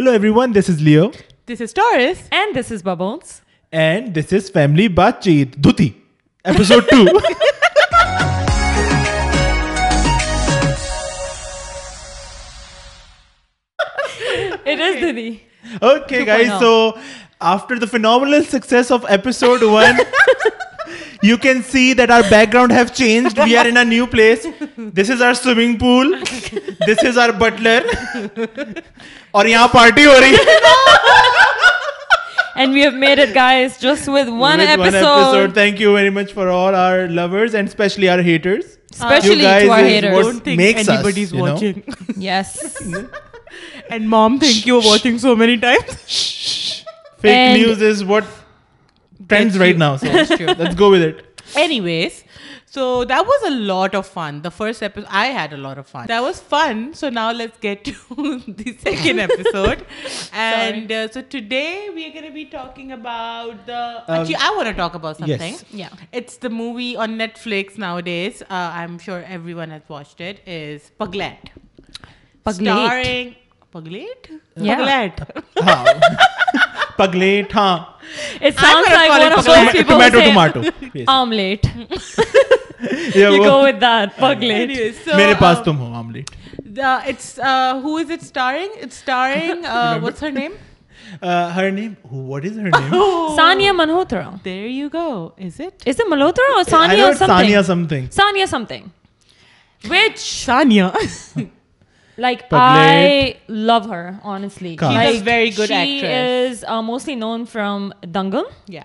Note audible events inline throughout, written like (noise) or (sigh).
Hello everyone, this is Leo This is Taurus. And this is Bubbles. and this is Family Baatcheet Dhuti episode 2. It is Didi. okay guys, 2.0. so after the phenomenal success of episode 1 you can see that are background have change we are in new place this is are swimming pool this is are Butler اور یہاں party ہو رہی much what trends That's right true. now. So That's true. let's go with it. Anyways, so that was a lot of fun. The first episode, I had a lot of fun. That was fun. So now let's get to the second episode. and uh, so today we are going to be talking about the. actually, I want to talk about something. yes. Yeah. It's the movie on Netflix nowadays. Uh, I'm sure everyone has watched Pagglait ہاں Sanya منہترا Malhotra Sanya Sanya like, Puglet. I love her, honestly. She's a Like, very good she actress. is uh, mostly known from Dangal. yeah.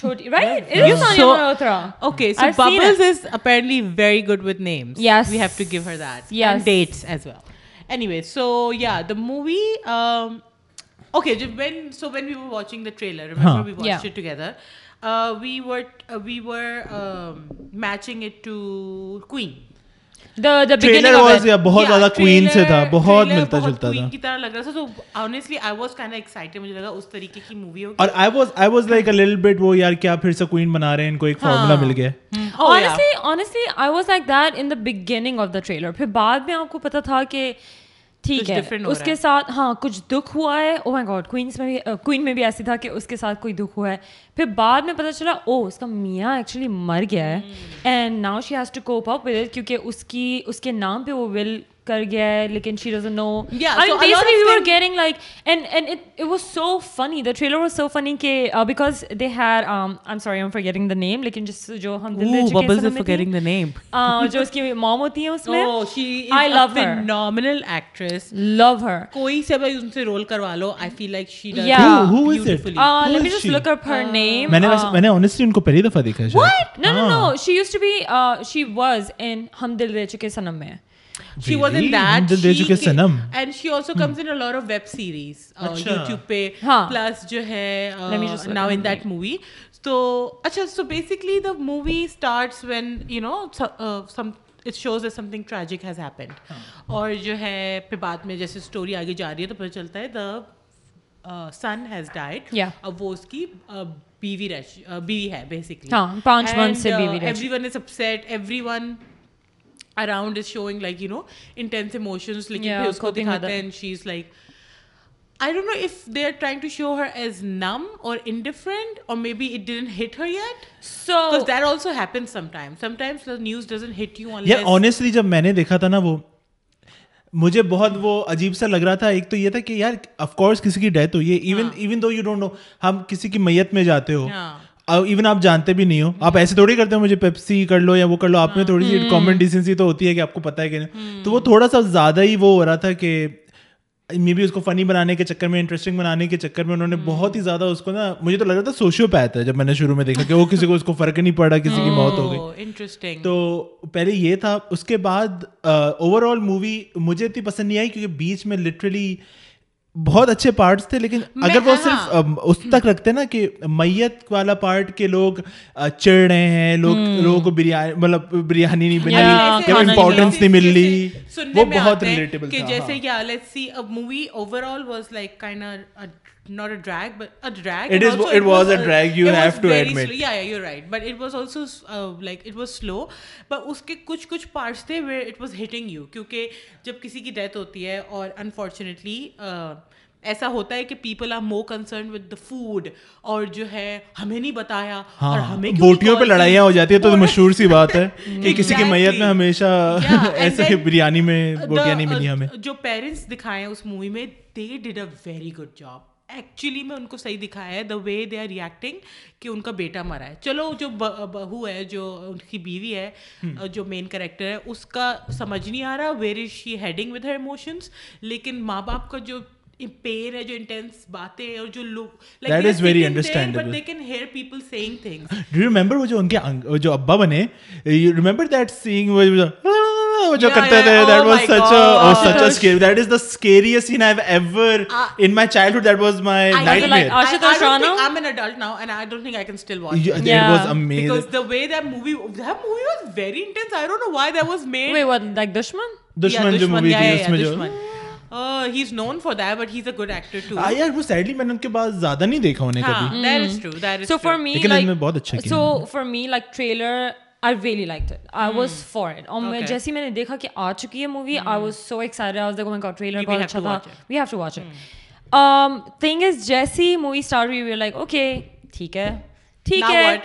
Choti, right? It is Sania So- Malhotra. Okay, so I've seen Bubbles it. is apparently very good with names. Yes. We have to give her that. Yes. And dates as well. Anyway, so yeah, the movie. Um, okay, ju- when so when we were watching the trailer, remember Huh. we watched Yeah. it together. Uh, we were uh, we were um, matching it to Queen. Beginning of the trailer پھر بعد میں آپ کو پتا تھا کہ ٹھیک ہے اس کے ساتھ ہاں کچھ دکھ ہوا ہے۔ او مائی گاڈ کوئنس میں بھی uh, کوئن میں بھی ایسی تھا کہ اس کے ساتھ کوئی دکھ ہوا ہے۔ پھر بعد میں پتہ چلا او اس کا میاں ایکچولی مر گیا ہے۔ And now she has to cope up with کیونکہ اس کی اس کے نام پہ وہ ول کر گیا ہے لیکن she doesn't know basically we are getting like and and it was so funny the trailer was so funny کہ because there I am sorry I'm forgetting the name لیکن جس جو ہم نیم جو اس کی موم ہوتی ہیں اس میں آئی لو ہر نامنل ایکٹریس لو ہر کوئی سے بھی ان سے رول کروا لو I feel like she does yeah who is it let me just look up her name میں نے میں نے honestly ان کو پہلی دفعہ دیکھا ہے no no no she used to be she was in Hum Dil De چکے سنم میں شی واز ان جو ہے it shows a something tragic has happened اور جو ہے پھر بعد میں جیسے اسٹوری آگے جا رہی ہے تو پتہ چلتا ہے دا سن ہیز ڈائٹ اب وہ اس کی بیوی بیوی ہے بیسکلی پانچ منتھ سے everyone is upset everyone around is showing like you know intense emotions لیکن پھر اس کو دکھاتے ہیں she is like I don't know if they are trying to show her as numb اور انڈیفرنٹ اور maybe it didn't hit her yet so that also happen sometime sometimes news doesn't hit you yeah honestly جب میں نے دیکھا تھا نا وہ مجھے بہت وہ عجیب سا لگ رہا تھا ایک تو یہ تھا کہ یار آف کورس کسی کی ڈیتھ ہوئی ہے even even though you don't know ہم کسی کی میت میں جاتے ہو ایون آپ جانتے بھی نہیں ہو۔ آپ ایسے تھوڑی کرتے ہو مجھے پیپسی کر لو یا وہ کر لو آپ میں تھوڑی سی کامن ڈیسنسی تو ہوتی ہے کہ آپ کو پتا ہے کہ نہیں۔ تو وہ تھوڑا سا زیادہ ہی وہ ہو رہا تھا کہ مے بی اس کو فنی بنانے کے چکر میں انٹرسٹنگ بنانے کے چکر میں انہوں نے بہت ہی زیادہ اس کو نا مجھے تو لگ رہا تھا سوشیو پیتھ ہے جب میں نے شروع میں دیکھا کہ وہ کسی کو اس کو فرق نہیں پڑا کسی کی موت ہو گئی۔ انٹرسٹنگ تو پہلے یہ تھا اس کے بعد اوور آل مووی مجھے اتنی پسند نہیں آئی کیونکہ بیچ میں لٹرلی بہت اچھے پارٹس تھے لیکن اگر وہ صرف اس تک رکھتے نا کہ میت والا پارٹ کے لوگ چڑھ رہے ہیں لوگ لوگوں کو بریانی مطلب بریانی نہیں بنی امپورٹینس نہیں مل رہی وہ بہت ریلیٹیبل جیسے ہاں۔ کہ not a drag but a drag It and is- also it was a uh, drag, you it was have to admit. slow. yeah yeah you're right but it was also uh, like it was slow but اس کے کچھ کچھ parts تھے where it was hitting you کیونکہ جب کسی کی death ہوتی ہے اور انفارچونیٹلی ایسا ہوتا ہے کہ people are more concern with the food اور جو ہے ہمیں نہیں بتایا اور ہمیں بوٹیوں پہ؟ لڑائیاں ہو جاتی ہے تو مشہور سی بات ہے کہ کسی کی میت. میں ہمیشہ ایسے بریانی میں بوٹیاں نہیں ملی uh, ہمیں جو پیرنٹس دکھائے اس مووی میں they did a very good job actually میں ان کو صحیح دکھایا ہے دا وے دے آر ریئیکٹنگ کہ ان کا بیٹا مرا ہے۔ چلو جو بہو ہے جو ان کی بیوی ہے جو مین کریکٹر ہے اس کا سمجھ نہیں آ رہا where is she heading with her emotions لیکن ماں باپ کا جو پین ہے جو انٹینس باتیں اور جو لوگ That is very understandable. They can hear people seeing things do you remember وہ جو ان کے جو ابا بنے یو ریمبر دیٹ سینگ وہ جو کرتے تھے دیٹ واز سچ ا اور such a scary that is the scariest scene I have ever in my childhood that was my nightmare I am an adult now and I don't think I can still watch it was amazing because the way that movie that movie was very intense I don't know why that was made we one like Dushman Dushman جو movie تھی اس میں جو زیادہ نہیں دیکھا so for me like so for me like trailer really liked it. I was for it. اور. جیسے میں نے دیکھا کہ آ چکی ہے movie I was so excited. I was like, oh my god, trailer We بہت اچھا تھا. have to watch it. Um, thing is, جیسی movie start we were like, okay, ٹھیک ہے. ٹھیک ہے?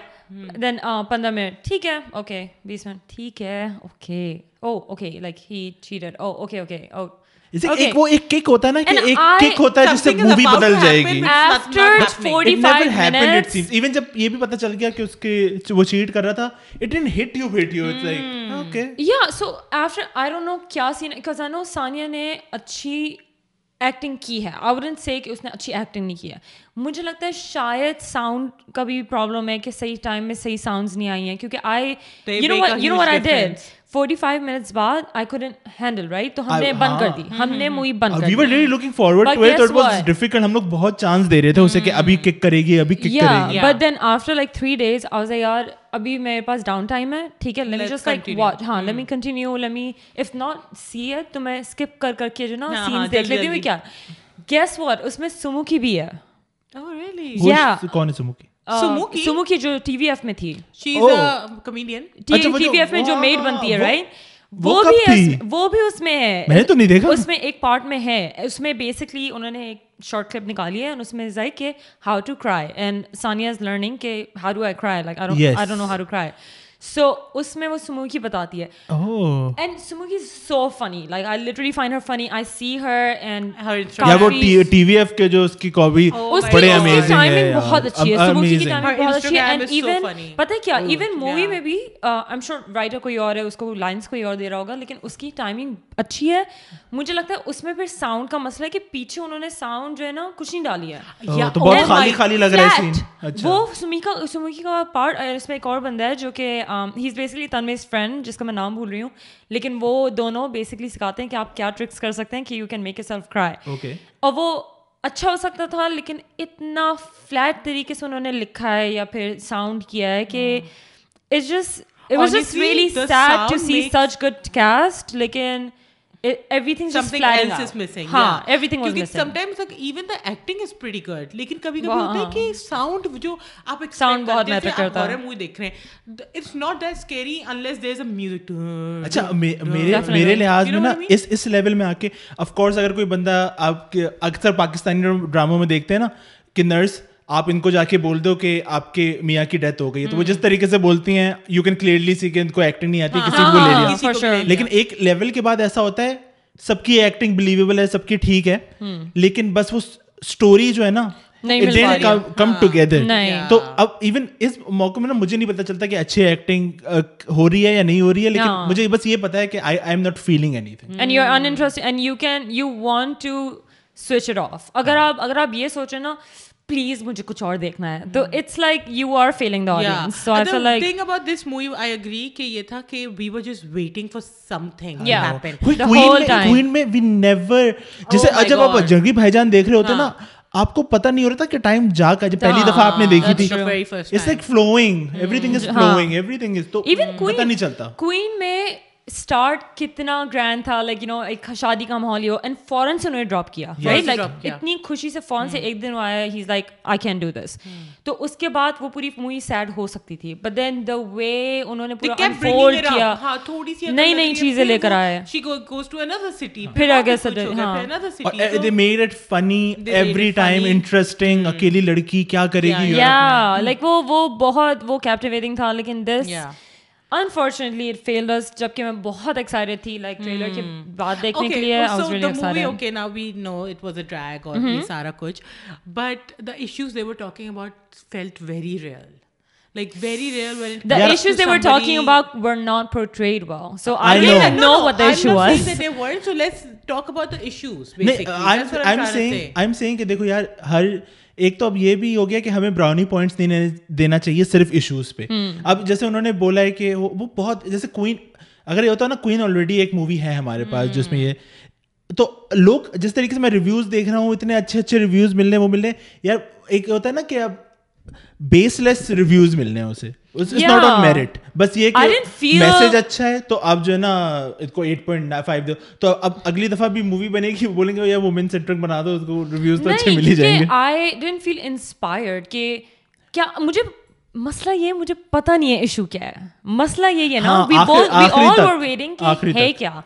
دین پندرہ منٹ. ٹھیک ہے. اوکے بیس منٹ. ٹھیک ہے. Okay oh okay like he cheated oh okay okay oh ایک وہ ایک کک ہوتا ہے نا کہ And ایک I- کک ہوتا ہے جس سے something is مووی about بدل to جائے happen, گی but it's not- After not happening. 40 It never 45 happened, it minutes. seems. Even جب یہ بھی پتا چل گیا کہ اس کے وہ چیٹ کر رہا تھا it didn't hit you hit you it's like okay یا سو آفٹر آئی ڈونٹ نو کیا سین بیکاز آئی نو ثانیہ نے اچھی ایکٹنگ کی ہے. آئی وڈنٹ سے کہ اس نے اچھی ایکٹنگ نہیں کی ہے. مجھے لگتا ہے شاید ساؤنڈ کا بھی پرابلم ہے کہ صحیح ٹائم میں صحیح ساؤنڈز نہیں آئی ہیں. کیونکہ I you know you I did. Forty five minutes بعد آئی کوڈنٹ ہینڈل رائٹ تو ہم نے بند کر. دی ہم نے مووی بند کر we were the really looking forward But to it. guess it was what? difficult. ہم لوگ بہت چانس دے رہے تھے اسے کہ ابھی کک کرے گی ابھی کک کرے گی then after like three days I was like یار ابھی میرے پاس ڈاؤن ٹائم ہے ٹھیک ہے just like continue. watch. ہاں continue let me if not see it تو میں skip کر کر کے جو نا ہاں، ہاں، scenes دیکھ لیتی ہوں. کیا؟ Guess what اس میں سمو کی بھی ہے۔ Oh. کون ہے سمو کی سمو کی؟ جو ٹی وی ایف میں تھی۔ ٹی وی ایف میں جو میڈ بنتی ہے رائٹ وہ بھی ہے تھی؟ اس میں- وہ بھی اس میں ہے۔ میں نے تو نہیں دیکھا۔ اس میں ایک پارٹ میں ہے۔ اس میں بیسکلی انہوں نے ایک شارٹ کلپ نکالی ہے اس میں زائ کہ how to cry and Sanya is learning کہ how do I cry like I. Don't know how to cry so اس میں وہ سمو کی بتاتی ہے. Oh. اینڈ سمو کی so funny like I literally find her funny I see her and Her یا وہ ٹی وی ایف کے جو اس کی کاپی اس کی بڑے امیزنگ ہے ٹائمنگ بہت اچھی ہے سمو کی amazing. ٹائمنگ بہت اچھی ہے اینڈ ایون funny. پتہ ہے کیا ایون مووی. میں بھی آئی ایم شور رائٹر کوئی اور ہے اس کو لائنس کوئی اور دے رہا ہوگا لیکن اس کی ٹائمنگ اچھی ہے مجھے لگتا ہے اس میں پھر ساؤنڈ کا مسئلہ ہے کہ پیچھے انہوں نے ساؤنڈ جو ہے نا کچھ نہیں ڈالی ہے تو بہت خالی خالی لگ رہا ہے. سین وہ سمیکا سمیکی کا پارٹ اس میں ایک اور بندہ ہے جو کہ ہی از بیسکلی تنویز فرینڈ جس کا میں نام بھول رہی ہوں. لیکن وہ دونوں بیسکلی سکھاتے ہیں کہ آپ کیا ٹرکس کر سکتے ہیں کہ you can make a self cry okay اور وہ اچھا ہو سکتا تھا لیکن اتنا فلیٹ طریقے سے انہوں نے لکھا ہے یا پھر ساؤنڈ کیا ہے کہ it's just it was just really sad to see such good cast لیکن لیکن کبھی کبھی ہوتا ہے کہ جو آپ بہت کرتا ہے۔ دیکھ رہے ہیں. اچھا میرے لحاظ میں نا? اس اس لیول میں آ کے کورس اگر کوئی بندہ آپ کے اکثر پاکستانی ڈراموں میں دیکھتے ہیں نا کہ نرس آپ ان کو جا کے بول دو کہ آپ کے میاں کی ڈیتھ ہو گئی ہے تو وہ جس طریقے سے بولتی ہیں یو کین کلیئرلی سی کہ ان کو ایکٹنگ نہیں آتی کسی کو لے لیا کسی کو. لے لیا. لیکن ایک لیول کے بعد ایسا ہوتا ہے سب کی ایکٹنگ بلیویبل ہے سب کی ٹھیک ہے لیکن بس وہ اسٹوری جو ہے نا. کم ٹوگیدر نہیں. تو اب ایون اس موقع میں نا مجھے نہیں پتا چلتا کہ اچھی ایکٹنگ ہو رہی ہے یا نہیں ہو رہی ہے لیکن ہاں. مجھے بس یہ پتا ہے کہ I am not feeling anything and you are interest and you can you want to switch it off اگر آپ اگر آپ یہ سوچیں نا پلیز مجھے کچھ اور دیکھنا ہے تو it's like you are feeling about this movie I agree کہ یہ تھا کہ we were just waiting for something میں وی نیور جیسے جب آپ جگی بھائی جان دیکھ رہے ہوتے نا آپ کو پتا نہیں ہو رہا تھا کہ ٹائم جا کا جب پہلی دفعہ آپ نے دیکھی تھی it's like flowing everything is flowing everything is تو پتا نہیں چلتا کوئین میں اسٹارٹ کتنا گرینڈ تھا لائک یو نو ایک شادی کا ماحول ہو اینڈ فوراً سے انہوں نے ڈراپ کیا رائٹ لائک اتنی خوشی سے فوراً سے ایک دن آیا he is like I can do this تو اس کے بعد وہ پوری مووی سیڈ ہو سکتی تھی بٹ دین دا وے انہوں نے پورا کیا تھوڑی سی نئی نئی چیزیں لے کر آیا سٹی پھر اگے سڈن ہاں they made it funny every time interesting اکیلی لڑکی کیا کرے گی یا لائک وہ وہ بہت وہ کیپٹیویٹنگ تھا لیکن دس انفارچونیٹلی اٹ فیل جبکہ میں بہت ایکسائٹیڈ تھی لائک ٹریلر کی بات دیکھنے کے لیے سارا کچھ but the issues they walking about felt very real ہر ایک تو اب یہ بھی ہو گیا کہ ہمیں براؤنی پوائنٹس دینے دینا چاہیے صرف ایشوز پہ۔ اب جیسے انہوں نے بولا ہے کہ وہ بہت جیسے کوئن اگر یہ ہوتا ہے نا کوئن آلریڈی ایک مووی ہے ہمارے پاس جس میں یہ تو لوگ جس طریقے سے میں ریویوز دیکھ رہا ہوں اتنے اچھے اچھے ریویوز ملنے وہ ملنے۔ یار ایک ہوتا ہے نا کہ اب بیس لیس ریویوز ملنے ہیں اسے. میرٹ بس یہ میسج اچھا ہے تو آپ جو ہے نا کو ایٹ پوائنٹ فائیو دو. تو اب اگلی دفعہ بھی مووی بنے گی بولیں گے oh یا سینٹرک بنا دو اس کو ریویوز تو اچھے مل ہی جائیں گے. آئی فیل انسپائرڈ کہ کیا مجھے مسئلہ یہ مجھے نہیں ہے ایشو کیا ہے. مسئلہ یہ ہے نا وی بول وی آل ور ویٹنگ کہ ہے کیا؟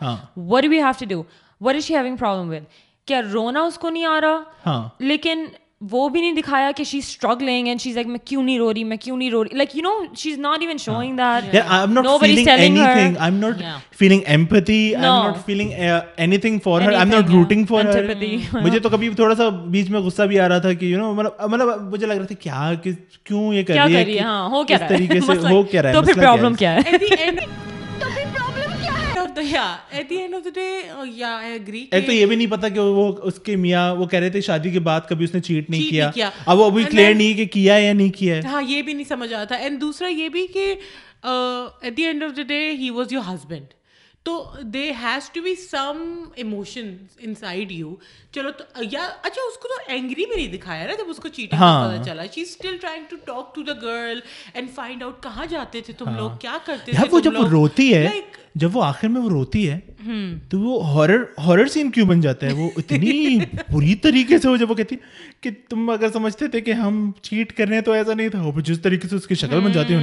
We have to do is she having problem کیا رونا اس کو نہیں آ رہا؟ ہاں۔ لیکن وہ بھی نہیں دکھایا کہ she struggling and she's like میں کیوں نہیں رو رہی میں کیوں نہیں رو رہی? Like you know she is not even showing that I am not feeling anything I am not feeling empathy I am not feeling anything for her I am not rooting for her مجھے تو کبھی تھوڑا سا بیچ میں غصہ بھی آ رہا تھا کہ یو نو مطلب, مطلب مجھے لگ رہا تھا کیا کیوں یہ کر رہی ہے؟ ہاں ہو کیا طریقے سے (laughs) ہو کیا رہا ہے؟ تو پھر پرابلم کیا ہے؟ تو yeah at the end of day yeah I agree ایک تو یہ بھی نہیں پتا کہ وہ اس کے میاں وہ کہہ رہے تھے شادی کے بعد کبھی اس نے چیٹ نہیں کیا۔ اب وہ ابھی کلیئر نہیں کہ کیا یا نہیں کیا ہے۔ ہاں یہ بھی نہیں سمجھ آتا۔ اینڈ دوسرا یہ بھی کہ at the end of the day he was your husband تو they has to be some emotion inside you چلو تو یا اچھا اس کو تو اینگری بھی نہیں دکھایا نا جب اس کو چیٹ ہاں۔ چلا. She still trying to talk to the girl and find out کہاں جاتے تھے تم ہاں۔ لوگ کیا کرتے تھے وہ جب وہ روتی ہے جب وہ آخر میں وہ روتی ہے تو وہ ہارر ہارر سین کیوں بن جاتا ہے؟ وہ اتنی (laughs) بری طریقے سے وہ جب وہ کہتی کہ تم اگر سمجھتے تھے کہ ہم چیٹ کر رہے ہیں تو ایسا نہیں تھا وہ جس طریقے سے اس کی شکل بن جاتی ہے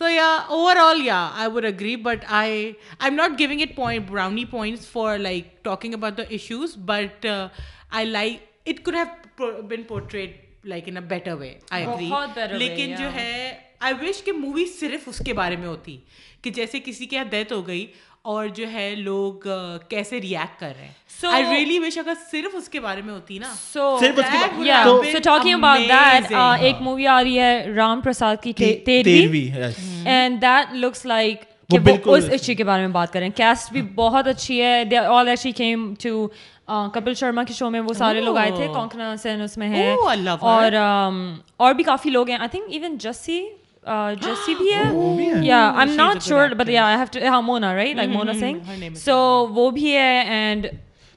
سو yeah overall yeah I would agree but I I am not giving it point brownie points for like talking about the issues but I like it could have been portrayed like in a better way I agree لیکن جو ہے آئی وش کہ movie صرف اس کے بارے میں ہوتی کہ جیسے کسی کے یہاں ڈیتھ ہو گئی اور جو ہے لوگ کیسے ریئیکٹ کر رہے ہیں؟ سو آئی ریئلی وش اگر صرف اس کے بارے میں ہوتی نا۔ سو ٹاکنگ اباؤٹ دیٹ ایک مووی آ رہی ہے Ram Prasad ki Tehrvi and that looks like اس اچھی کے بارے میں بات کریں۔ کیسٹ بھی بہت اچھی ہے۔ They all ایچی came to Kapil Sharma کے شو میں وہ سارے لوگ آئے تھے۔ کونکنا سین اس میں ہے۔ اور اور بھی کافی لوگ ہیں۔ آئی تھنک ایون جسی جیسی بھی ہے yeah I am not sure but yeah I have to ہاں Mona right like Mona Singh so وہ بھی ہے اینڈ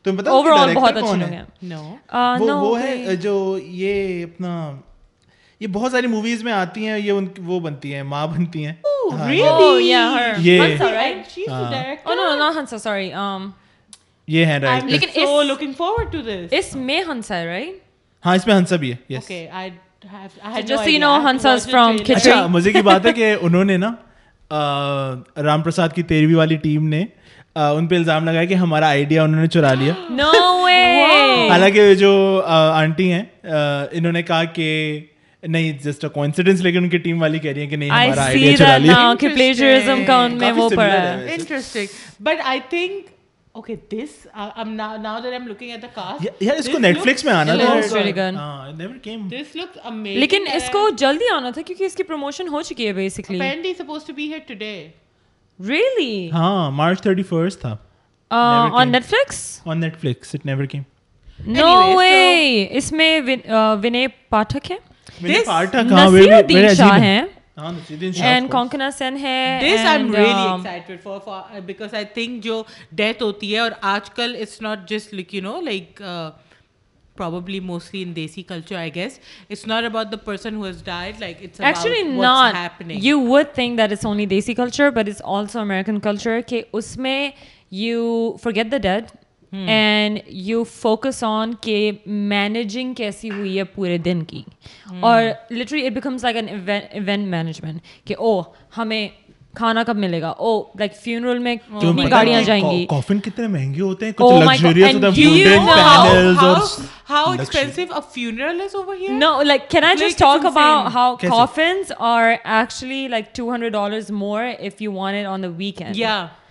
تم بتاؤ اوور آل بہت اچھے لوگ ہیں نو وہ ہے جو یہ اپنا یہ بہت ساری موویز میں آتی ہیں یہ ان وہ بنتی ہیں ماں بنتی ہیں یہ ہے لیکن اس میں ہنسا رائٹ ہاں اس میں ہنسا بھی ہے یس مزے کی بات ہے کہ انہوں نے نا رام پرساد کی تیرہویں والی ٹیم نے ان پہ الزام لگایا کہ ہمارا آئیڈیا انہوں نے چرا لیا حالانکہ جو آنٹی ہیں انہوں نے کہا کہ نہیں جسٹ کوئنسیڈنس لیکن ان کی ٹیم والی کہہ رہی ہیں کہ نہیں ہمارا آئیڈیا چرا لیا کہ پلیجرزم کا ان میں وہ پڑا ہے interesting but I think okay this now that am looking at the cast یار اس کو نیٹ فلکس میں آنا تھا never came this look amazing لیکن اس کو جلدی آنا تھا کیونکہ اس کی پروموشن ہو چکی ہے basically apparently supposed to be here today really ہاں مارچ 31 تھا on Netflix on Netflix it never came no way اس میں ونے پاٹھک ہے پاٹھک ہاں وے وے عجیب ہے جو ڈیتھ ہوتی ہے اور آج کل it's not just like you know like probably mostly in desi culture I guess it's not about the person who's has died like it's you would think that is only desi culture but is also American culture کہ اس میں you forget the dead and you focus on کہ managing کیسی ہوئی ہے پورے دن کی اور literally it becomes like an event management کہ او ہمیں کھانا کب ملے گا او لائک فیونرل میں کتنی گاڑیاں جائیں گی کافن کتنے مہنگے ہوتے ہیں کچھ لگژریس ہوتا ہے ووڈن پینلز اور how expensive a funeral is over here no like can I just talk about how coffins are actually like 200 dollars more if you want it on the weekend یا.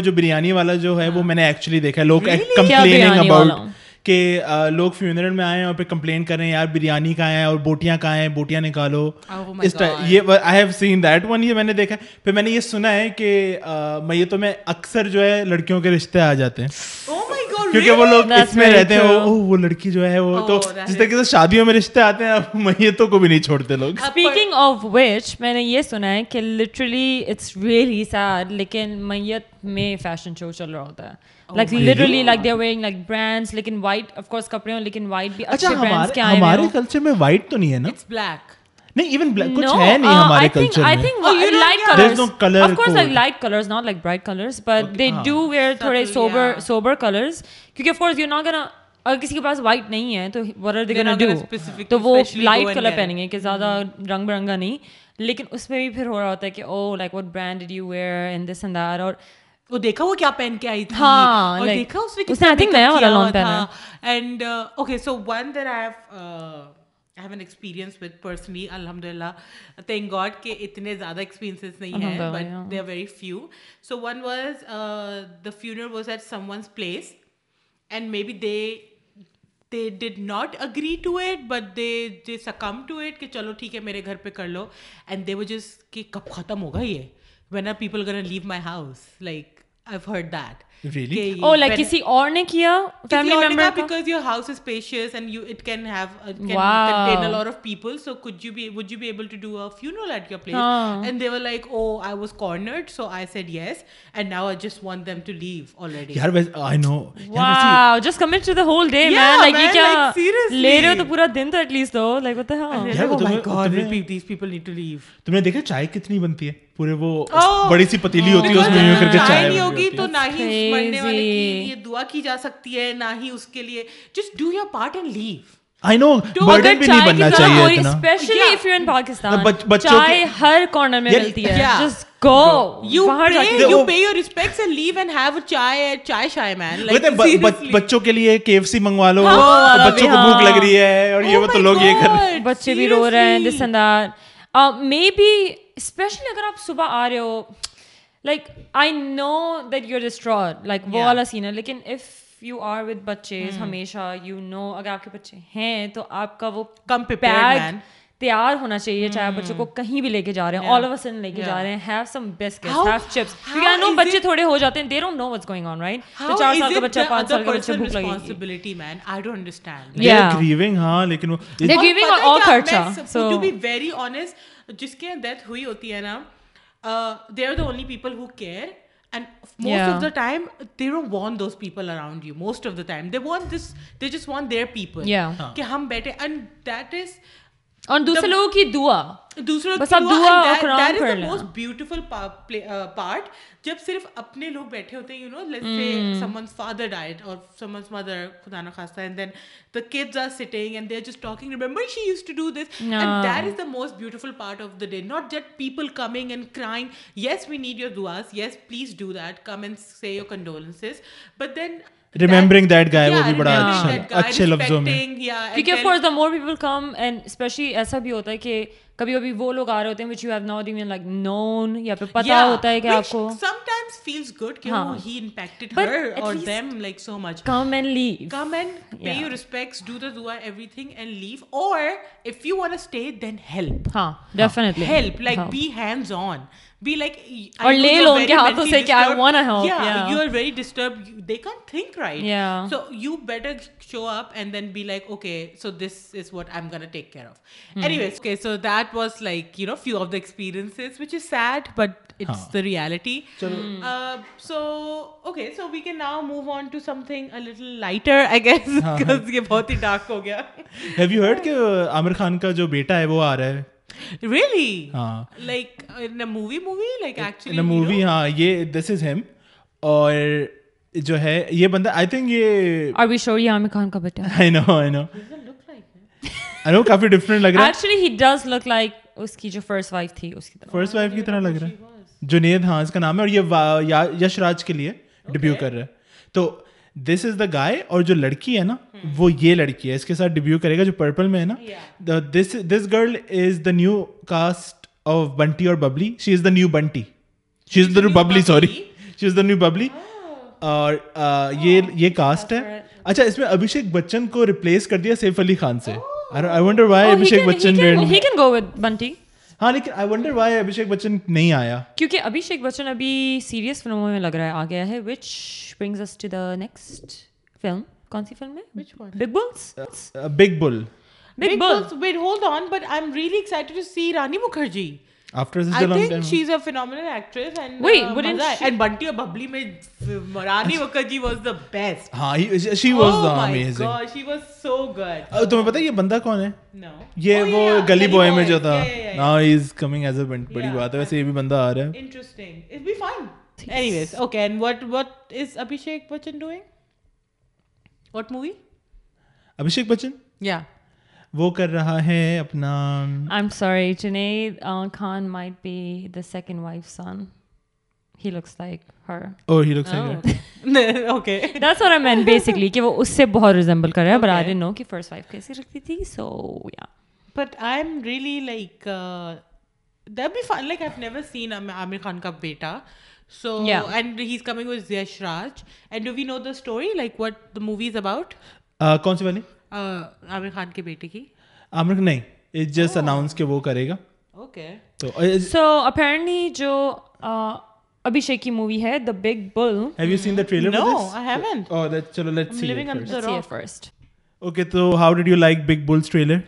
جو بریانی والا جو ہے وہ میں نے ایکچولی دیکھا ہے لوگ کمپلیننگ اباؤٹ کہ لوگ فیونرل میں آئے ہیں اور پھر کمپلین کر رہے ہیں یار بریانی کہاں ہے اور بوٹیاں کہاں ہیں بوٹیاں نکالو اس ٹائم یہ I have seen that one یہ میں نے دیکھا پھر میں نے یہ سنا ہے کہ میتوں میں اکثر جو ہے لڑکیوں کے رشتے آ جاتے ہیں کیونکہ وہ لوگ اس میں رہتے ہیں وہ لڑکی جو ہے وہ تو جس طریقے سے شادیوں میں رشتے آتے ہیں میتوں کو بھی نہیں چھوڑتے لوگ۔ اسپیکنگ آف وچ میں نے یہ سنا ہے کہ لٹرلی اٹس ریئلی سیڈ لیکن میت میں فیشن شو چل رہا ہوتا ہے۔ Like literally like they wearing like brands لیکن وائٹ آف کورس کپڑے ہوں لیکن وائٹ بھی اچھا، اچھے برانڈس کے آئے ہمارے کلچر میں وائٹ تو نہیں ہے نا؟ اٹس بلیک نہیں ایون کچھ ہے نہیں ہمارے کلچر میں. I think I like colours no colour of course I like colours not like bright colours but they do wear تھوڑے سوبر سوبر کلرز کیونکہ of course you not gonna اگر کسی کے پاس وائٹ نہیں ہے تو وٹ آر دے گنا ڈو تو وہ لائٹ کلر پہنیں گے کہ زیادہ رنگ برنگا نہیں لیکن اس میں بھی پھر ہو رہا ہوتا ہے کہ او like what brand did you wear and this and that اور وہ دیکھا وہ کیا پہن کے آئی تھی اور دیکھا اس نے کتنا نیا والا لانگ پہنا and okay so one that I have I have an experience with personally الحمد للہ تھینک گاڈ کہ اتنے زیادہ ایکسپیرینسز نہیں ہیں but they are very few so one was the funeral was at someone's place and may be they they did not agree to eat but they they seem to eat کہ چلو ٹھیک ہے میرے گھر پہ کر لو اینڈ دے وہ جس کہ کب ختم ہوگا یہ when are people gonna leave my house like I heard that چائے کتنی بنتی ہے پورے وہ oh, بڑی سی پتیلی ہوتی ہے اس oh, میں یوں کر کے چائے نہیں ہوگی تو نہ ہی مرنے والے کی یہ دعا کی جا سکتی ہے نہ ہی اس کے لیے۔ Just do your part and leave I know burden بھی نہیں بننا چاہیے اتنا۔ Especially if you in Pakistan بچوں ہر کارنر میں یعنی- ملتی ہے۔ جسٹ بچوں کے لیے منگوا لو ہاں، ہاں، بچوں کو ہاں۔ بھوک لگ رہی ہے اور یہ oh تو لوگ یہ کر بچے بھی رو رہے ہیں this and اسپیشلی اگر آپ صبح آ رہے ہو like I know that you are distraught like وہ والا سین ہے لیکن اف یو آر ود بچے ہمیشہ یو نو اگر آپ کے بچے ہیں تو آپ کا وہ کم بیگ تیار ہونا چاہیے چاہے بچوں کو کہیں بھی لے کے جا رہے ہیں آل اوور سن لے کے جا رہے ہیں have some biscuit have chips کیونکہ نو بچے تھوڑے ہو جاتے ہیں they don't know what's going on right تو چار سال کا بچہ پانچ سال کا بچہ بھوک لگے responsibility man I don't understand they grieving ہاں لیکن وہ دے گیونگ آل خرچہ so to be very honest جس کے یہاں ڈیتھ ہوئی ہوتی ہے نا they are the only people who care and most of the time they don't want those people around you most of the time they want this they just want their people کہ ہم بیٹھے and that is اور دوسرے لوگوں کی دعا. Part جب صرف اپنے لوگ بیٹھے ہوتے ہیں hmm. خدا نہ خاصہ most beautiful part of the day not just people coming and crying yes we need your دعاز yes please do that come and say your condolences but then Remembering that guy, وہ بھی بڑا اچھا- اچھے لفظوں میں۔ کیونکہ of course the more people come and especially ایسا بھی ہوتا ہے کہ کبھی کبھی وہ لوگ آ رہے ہوتے ہیں which shop and then be like was like you know few of the experiences which is sad but it's the reality uh, so okay so we can now move on to something a little lighter i guess because یہ بہت ہی dark ہو گیا have you heard کہ عامر خان کا جو بیٹا ہے وہ آ رہا ہے really ہاں like in a movie movie like actually in movie ہاں یہ دس از ہم اور جو ہے یہ بندہ آئی تھنک یہ آر وی شور یہ عامر خان کا بیٹا آئی نو آئی نو doesn't look like it. آئی نو کافی لگ رہا ہے actually he does look like اس کی جو فرسٹ وائف تھی اس کی طرح فرسٹ وائف کی طرح لگ رہا ہے جنید ہاں اس کا نام ہے اور یہ یش راج کے لیے ڈیبیو کر رہا ہے تو دس از دا گائے اور جو لڑکی ہے نا وہ یہ لڑکی ہے اس کے ساتھ ڈیبیو کرے گا جو پرپل میں ہے نا this this girl is the new cast of Bunty اور Babli she is the new Bunty she is the new Babli sorry she is the new Babli اور یہ یہ کاسٹ ہے اچھا اس میں ابھیشیک بچن کو ریپلیس کر دیا سیف علی خان سے I wonder why Abhishek Bachchan he can go with Bunty ہاں لیکن I wonder why Abhishek Bachchan نہیں آیا کیونکہ ابھیشیک بچن ابھی سیریس فلموں میں لگ رہا ہے آ گیا ہے which brings us to the next film کون سی فلم ہے Which one? Big bulls big bull big Big bull Boss- Wait, hold on, but I'm really excited to see Rani Mukherjee. After such I a long think time she's a phenomenal actress and Wait, uh, wouldn't maza she- and Bunty or Bubbly mein Rani Mukherjee was the best. ہاں she was oh my amazing god, she was so good. Uh, تمہیں پتا یہ بندہ کون ہے No. یہ Oh, وہ yeah, yeah, Gully boy میں Boy. جو تھا Yeah, yeah, yeah, نا از کمنگ ایز اے بڑی Yeah. بات ہے ویسے یہ بھی بندہ آ رہا ہے Interesting. It'll be fun. Anyways, okay. And what what is Abhishek Bachchan doing? What movie? Abhishek Bachchan Yeah. وہ کر رہا ہے اپنا I'm sorry Junaid Khan might be the second wife son he looks like her اور ہی لوگ صحیح okay. That's what I mean basically کہ وہ اس سے بہت ریزمبل کر رہا ہے بٹ آئی ڈنٹ نو کہ فرسٹ وائف کیسی رکھتی تھی سو یا But I'm really like uh, that'd be fun. Like I've never seen Am- Amir Khan ka beta. So Yeah. and he's coming with Yash Raj. And do we know the story? Like what the movie is about? کون سی والی Uh, Amir Khan ke bete ki. عامر نہیں it just announce کہ وہ کرے گا. تو سو apparently جو ابھیشیک کی مووی ہے the big bull have you seen the trailer No, I haven't. چلو let's see the rock. First okay تو how did you like big bull's trailer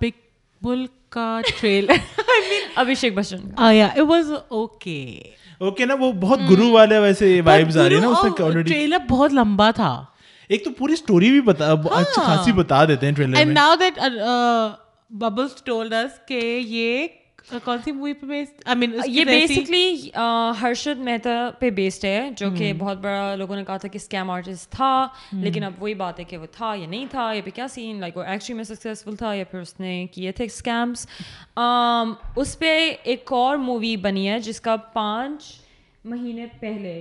Big Bull ka trailer. (laughs) I mean, Abhishek Bachchan oh yeah, it was okay. Okay نا وہ بہت گرو والے ویسے vibes آ رہی ہے نا اس آلریڈی ٹریلر بہت لمبا تھا ایک تو پوری اسٹوری بھی بتا اچھی خاصی بتا دیتے ہیں ٹریلر میں۔ Now that bubbles told us کہ یہ کون سی مووی پہ بیسڈ آئی مین یہ بیسکلی ہرشد مہتا پہ بیسڈ ہے جو کہ بہت بڑا لوگوں نے کہا تھا کہ اسکیم آرٹسٹ تھا لیکن اب وہی بات ہے کہ وہ تھا یا نہیں تھا یا پھر کیا سین لائک وہ ایکچولی میں سکسیزفل تھا یا پھر اس نے کیے تھے اسکیمس اس پہ ایک اور مووی بنی ہے جس کا پانچ مہینے پہلے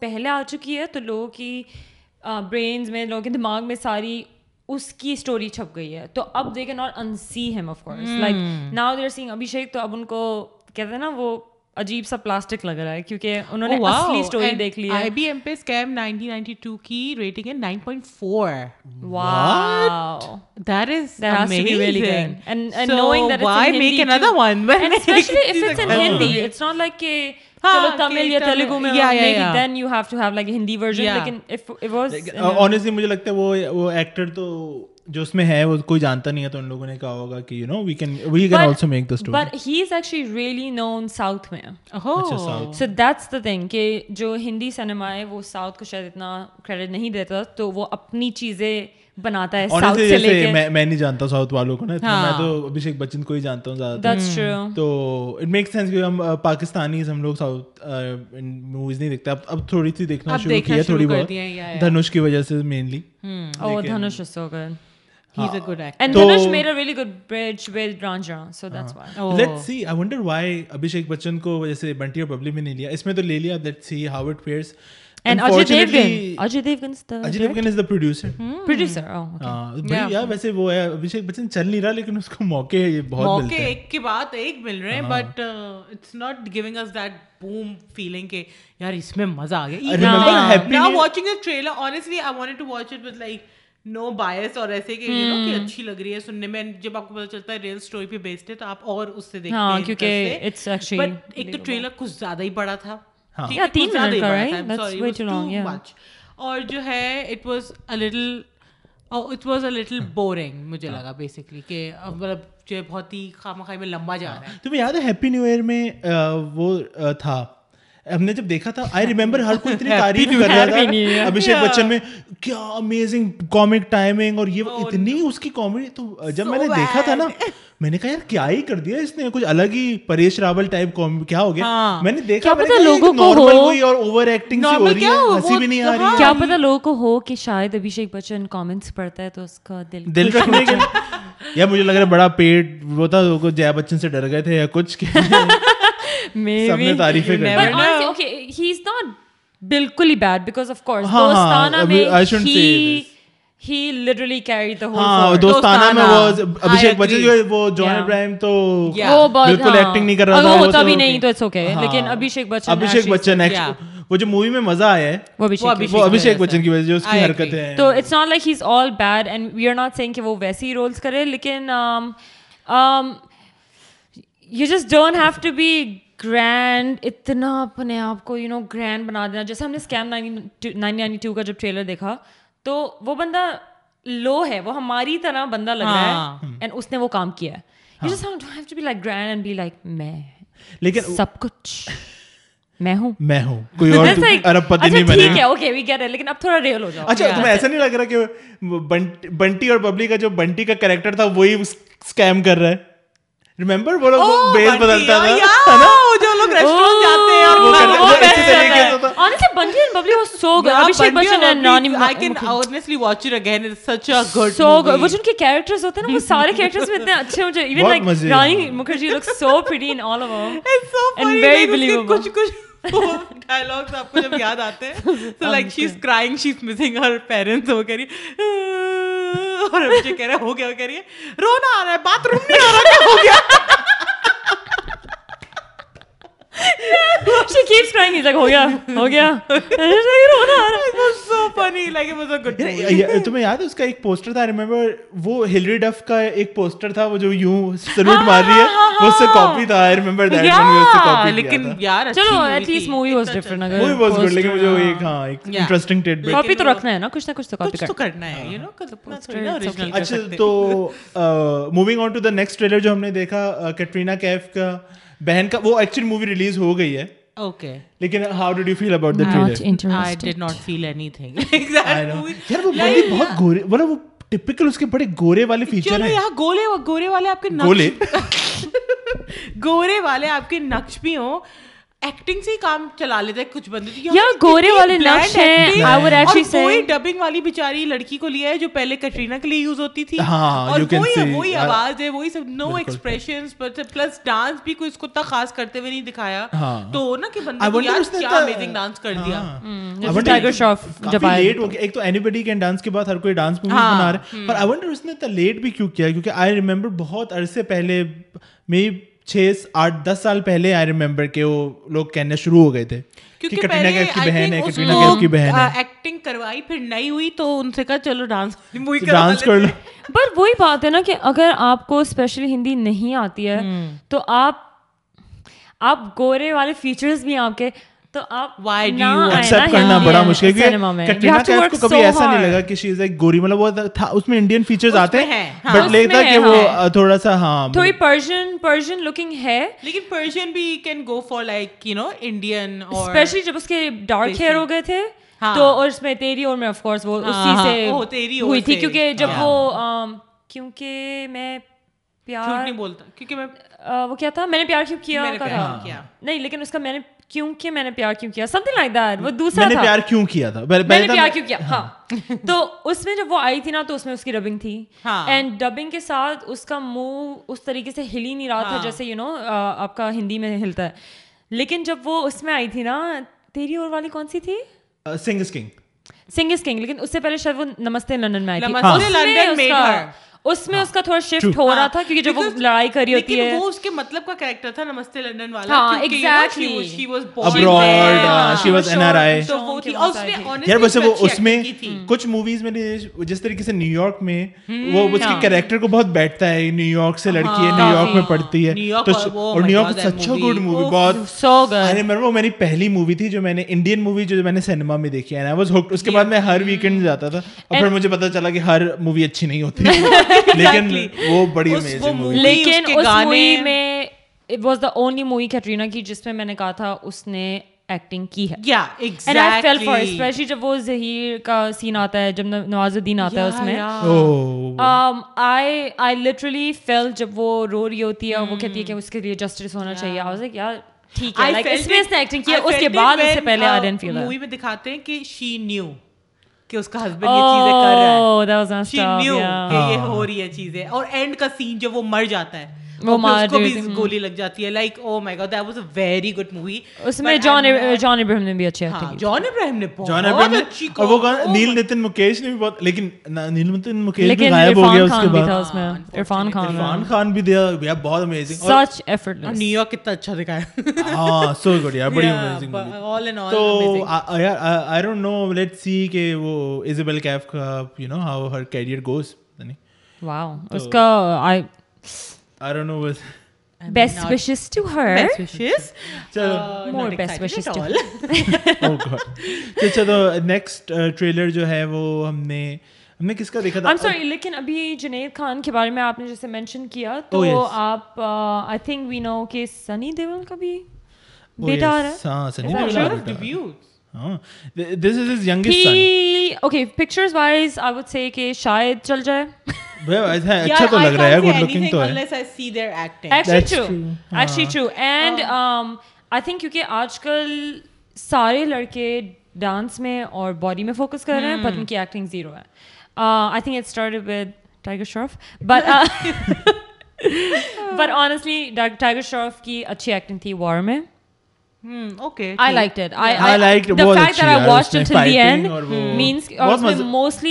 پہلے آ چکی ہے. تو لوگوں کی برین میں لوگوں کے دماغ میں ساری اس کی اسٹوری چھپ گئی ہے۔ تو اب دے کین ناٹ ان سی ہم of course like now they are saying Abhishek تو اب ان کو کہتے ہیں نا وہ عجیب سا پلاسٹک لگ رہا ہے کیونکہ انہوں نے اصلی سٹوری دیکھ لی ہے۔ آئی بی ایم پی سکیم 1992 کی ریٹنگ ہے 9.4 wow that is that has to be really good and and knowing that why make another one but especially if it's in Hindi it's not like کہ چلو تمل یا تیلگو میں then you have to have like Hindi version لیکن if it was honestly مجھے لگتا ہے وہ actor تو جو اس میں ہے وہ کوئی جانتا نہیں ہے تو ان لوگوں نے کہا ہوگا کہ you know we can we can also make the story but he is actually really known south میں. سو دیٹس دا تھنگ کہ جو ہندی سنیما ہے وہ ساؤتھ کو شاید اتنا کریڈٹ نہیں دیتا تو وہ اپنی چیزیں بناتا ہے ساؤتھ سے لے کے میں نہیں جانتا ساؤتھ والوں کو نا میں ہاں. تو ابھیشیک بچن کو ہی جانتا ہوں زیادہ دیٹس ٹرو تو اٹ میک سینس کہ ہم uh, ہم لوگ ساؤتھ موویز uh, نہیں دیکھتے۔ اب تھوڑی سی دیکھنا شروع کی ہے تھوڑی بہت۔ دھنوش کی وجہ سے mainly oh Dhanush is so good Abhishek Bachchan کو جیسے بنٹی اور ببلی میں نہیں لیا اس میں تو لے لیا let see how it fares ویسے وہ ہے ابھیشیک بچن چل نہیں رہا لیکن اس کو موقع یہ بہت موقع ایک کے بعد ایک مل رہے ہیں but it's not giving us that boom feeling کہ یار اس میں مزہ آ گیا watching a trailer honestly I wanted to watch it with like no bias اور ایسے کہ یو نو کہ اچھی لگ رہی ہے سننے میں. جب آپ کو پتا چلتا ہے ریئل سٹوری پہ بیسڈ ہے تو آپ اور اس سے دیکھتے ہیں کیونکہ اٹس ایکچولی بٹ ایک تو ٹریلر کچھ زیادہ ہی بڑا تھا. یا 3 منٹ کا right that's way too long یا اور جو ہے it was a little it was a little boring مجھے ہاں. لگا بیسکلی کہ مطلب جو ہے بہت ہی خام خواہ میں لمبا جا رہا ہے. تمہیں یاد ہے ہیپی نیو ایئر میں وہ تھا ہم نے جب دیکھا تھا آئی ریمبر ہر کوئی اتنی (laughs) تعریف کر رہا تھا۔ ابھیشیک بچن میں کیا امیزنگ کامک ٹائمنگ اور یہ اتنی اس کی کامیڈی تو جب میں نے دیکھا تھا نا (laughs) میں نے کہا یار کیا ہی کر دیا اس نے؟ کچھ الگ ہی پریش راول ٹائپ کیا ہو گیا؟ ہاں۔ میں نے دیکھا لوگوں کو اوور ایکٹنگ سی ہو رہی ہے ہنسی بھی نہیں آ رہی ہاں۔ کیا پتہ لوگوں کو ہو کہ شاید ابھیشیک بچن کامنٹس پڑھتا ہے تو اس کا دل دل رکھنے کے یا مجھے لگ رہا ہے بڑا پیٹ وہ تھا جیا بچن سے ڈر گئے تھے یا کچھ۔ (laughs) بالکل ہی bad because of course he literally carry the whole Dostana میں وہ ابھیشیک بچن جو ہے وہ جان ابراہیم تو بالکل ایکٹنگ نہیں کر رہا تھا وہ نہیں تو اٹس ہاں۔ اوکے لیکن ابھیشیک بچن ابھیشیک بچن وہ جو مووی میں مزہ آیا ہے وہ ابھیشیک بچن کی وجہ سے۔ اس کی حرکتیں ہیں۔ تو it's not like he is all bad and we not کہ وہ ویسے ہی رولز کرے لیکن you just don't have to be grand اتنا اپنے آپ کو یو نو گرینڈ بنا دینا۔ جیسے ہم نے اسکیم نائن نائنٹی ٹو کا جب ٹریلر دیکھا تو وہ بندہ لو ہے وہ ہماری طرح بندہ لگ رہا ہے ہاں۔ اینڈ اس نے وہ کام کیا like grand and be like میں۔ لیکن سب کچھ۔ میں ہوں۔ میں ہوں۔ کوئی اور (laughs) پتی اچھا، نہیں بنے ٹھیک ہے اوکے وی گیٹ اٹ لیکن اب تھوڑا ریئل ہو جاؤ۔ اچھا تمہیں ایسا نہیں لگ رہا کہ بنٹی اور ببلی کا جو بنٹی کا کریکٹر تھا وہی کر رہا ہے۔ ریمبر وہ لوگ بیس بدلتا تھا نا جو لوگ ریسٹورنٹ جاتے ہیں اور وہ کرتے ہیں وہ بیسٹ ہے honestly bunji and bubbly was so good abhishek bachchan and nani i can honestly watch it again it's such a good so good wo jo unke characters hote hain na wo sare characters mein itne acche mujhe even like rani mukherjee looks so pretty in all of them it's so funny and very believable kuch kuch dialogues آپ کو جب یاد آتے ہیں تو like she is crying she is missing her parents وہ کہہ رہی اور مجھے کہہ رہا ہو گیا کہہ رہی ہے؟ رونا آ رہا ہے، باتھ روم نہیں آ رہا ہو گیا؟ she keeps crying. He's like, ہو گیا ہو گیا رونا آ رہا ہے so funny. Like it was a good movie. تمہیں یاد ہے اس کا ایک پوسٹر تھا ریممبر وہ ہلری ڈف کا ایک پوسٹر تھا وہ جو یوں سلوٹ مار رہی ہے وہ اس سے کاپی تھا آئی ریممبر دیٹ ون اس سے کاپی لیکن یار چلو at least movie was different اگر مووی واز گڈ لیکن مجھے ایک ہاں ایک انٹرسٹنگ ٹیڈ بٹ کاپی تو رکھنا ہے نا کچھ نہ کچھ تو کاپی کرنا ہے یو نو پوسٹر اوریجنل اچھا تو moving on to the next trailer جو ہم نے دیکھا کٹرینا کیف کا بہن کا وہ ایکچوئل مووی ریلیز ہو گئی ہے لیکن how you feel about feel anything گورے بڑے گورے والے فیچر گورے والے آپ کے گورے والے آپ کے نقش بھی ہوں ایکٹنگ سے ہی کام چلا لیتے ہیں کچھ بندے یا گورے والے نقش ہیں آئی وڈ ایکچولی سے ڈبنگ والی بیچاری لڑکی کو لیا ہے جو پہلے کٹرینا کے لیے یوز ہوتی تھی اور وہی وہی آواز ہے وہی سب نو ایکسپریشنز پلس ڈانس بھی کوئی اس کو اتنا خاص کرتے ہوئے نہیں دکھایا تو نا کہ بندے کو یار کیا امیزنگ ڈانس کر دیا ٹائیگر جب لیٹ ہو گیا ایک تو اینی بڈی کین ڈانس کے بعد ہر کوئی ڈانس بنا رہا ہے پر آئی ونڈر اس نے اتنا لیٹ بھی کیوں کیا کیونکہ آئی ریممبر بہت عرصے پہلے میں چھ آٹھ دس سال پہلے آئی ریمبر کہ وہ لوگ کہنا شروع ہو گئے تھے ایکٹنگ کروائی پھر ہوئی تو ان سے کہا چلو ڈانس ڈانس کر لو۔ وہی بات ہے نا کہ اگر آپ کو اسپیشلی ہندی نہیں آتی ہے تو آپ آپ گورے والے فیچرز بھی آپ کے تو آپ ایکسیپٹ کرنا بڑا مشکل ہے کیف کو کبھی ایسا نہیں لگا کہ شی از گوری مطلب وہ تھا اس میں انڈین فیچرز آتے ہیں۔ ہاں، بٹ لگتا کہ وہ ہاں۔ تھوڑا سا ہاں تھوڑی پرشین پرشین ہے۔ لیکن پرشین بھی can go for like you know Indian اور اسپیشلی جب اس کے ڈارک ہیئر ہو گئے تھے تو اور اس میں تیری اور میں کورس وہ اسی سے ہوئی تھی۔ کیونکہ جب وہ کیونکہ میں پیار نہیں بولتا کیونکہ میں وہ کیا تھا؟ میں نے پیار کیوں کیا نہیں لیکن اس کا میں نے کیوں کہ میں نے Pyaar Kyun Kiya? Something like that وہ دوسرا میں نے پیار کیوں کیا تھا؟ میں نے پیار کیوں کیا؟ ہاں۔, ہاں۔ تو اس میں جب وہ آئی تھی نا تو اس میں اس کی ڈبنگ تھی۔ ہاں۔ اینڈ ڈبنگ کے ساتھ اس کا منہ اس طریقے سے ہل ہی نہیں رہا تھا ہاں۔ جیسے یو نو آپ کا ہندی میں ہلتا ہے۔ لیکن جب وہ اس میں آئی تھی نا تیری اور والی کون سی تھی؟ Singh is King Singh is King لیکن اس سے پہلے شاید وہ نمستے لندن میں آئی تھی۔ اس میں اس کا تھوڑا شفٹ ہو رہا تھا کیونکہ جب وہ لڑائی کر رہی ہوتی ہے. وہ اس کے مطلب کا کیریکٹر تھا نمستے لندن والا ہاں exactly she was abroad she was یار ویسے وہ اس میں کچھ موویز میں جس طریقے سے نیو یارک میں وہ اس کے کیریکٹر ہاں۔ کو بہت بیٹھتا ہے۔ نیو یارک سے لڑکی ہے ہاں، نیو یارک میں پڑھتی ہے۔ اور New York such a good movie بہت آئی ریمبر وہ میری پہلی مووی تھی جو میں نے انڈین مووی جو میں نے سینما میں دیکھی ہے اس کے بعد میں ہر ویکنڈ جاتا تھا اور پھر مجھے پتا چلا کہ ہر مووی اچھی نہیں ہوتی۔ (laughs) (laughs) لیکن وہ بڑی لیکن اس میں it was the only movie Katrina کی جس میں میں نے کہا تھا اس نے ایکٹنگ کی ہے۔ اسپیشلی جب وہ ظہیر کا سین آتا ہے جب نواز الدین آتا ہے اس میں۔ آئی آئی لٹرلی فیل جب وہ رو رہی ہوتی ہے وہ کہتی ہے کہ اس کے لیے جسٹس ہونا چاہیے۔ یار ٹھیک ہے۔ اس میں اس نے ایکٹنگ کی ہے اس کے بعد اس سے پہلے آئی فیل مووی میں دکھاتے ہیں کہ شی نیو کہ اس کا ہسبینڈ یہ چیزیں کر رہا ہے۔ کہ یہ ہاں۔ ہو رہی ہے چیزیں اور اینڈ کا سین جب وہ مر جاتا ہے۔ گولی لگ جاتی ہے like oh my god that was a very good movie اس میں جان جان ابراہیم نے بھی اچھی ایکٹنگ جان ابراہیم نے جان ابراہیم اور وہ نیل نتن مکیش نے بھی بہت لیکن نیل نتن مکیش بھی غائب ہو گیا اس کے بعد۔ عرفان خان عرفان خان بھی دیا۔ بھیا بہت amazing such effort New York کتنا اچھا دکھایا۔ ہاں سو گڈ یار بڑی امیزنگ آل ان آل تو یار آئی ڈونٹ نو لیٹ سی کہ وہ ایزابل کیف کا you know how her career goes wow اس کا I I don't know was best wishes to her چلو مور بیسٹ وشز ٹو تو چلو نیکسٹ ٹریلر جو ہے وہ ہم نے ہم نے کس کا دیکھا تھا I'm sorry لیکن ابھی جنید خان کے بارے میں آپ نے جیسے مینشن کیا تو آپ آئی تھنک وی نو کہ سنی دیول کا بھی بیٹا آ رہا ہے ہاں Sunny Deol this is youngest son okay pictures wise I would say کہ شاید چل جائے آج کل سارے لڑکے ڈانس میں اور باڈی میں فوکس کر رہے ہیں بٹ ان کی ایکٹنگ زیرو ہے I think it start with Tiger but but honestly Tiger Shroff کی اچھی ایکٹنگ تھی وار میں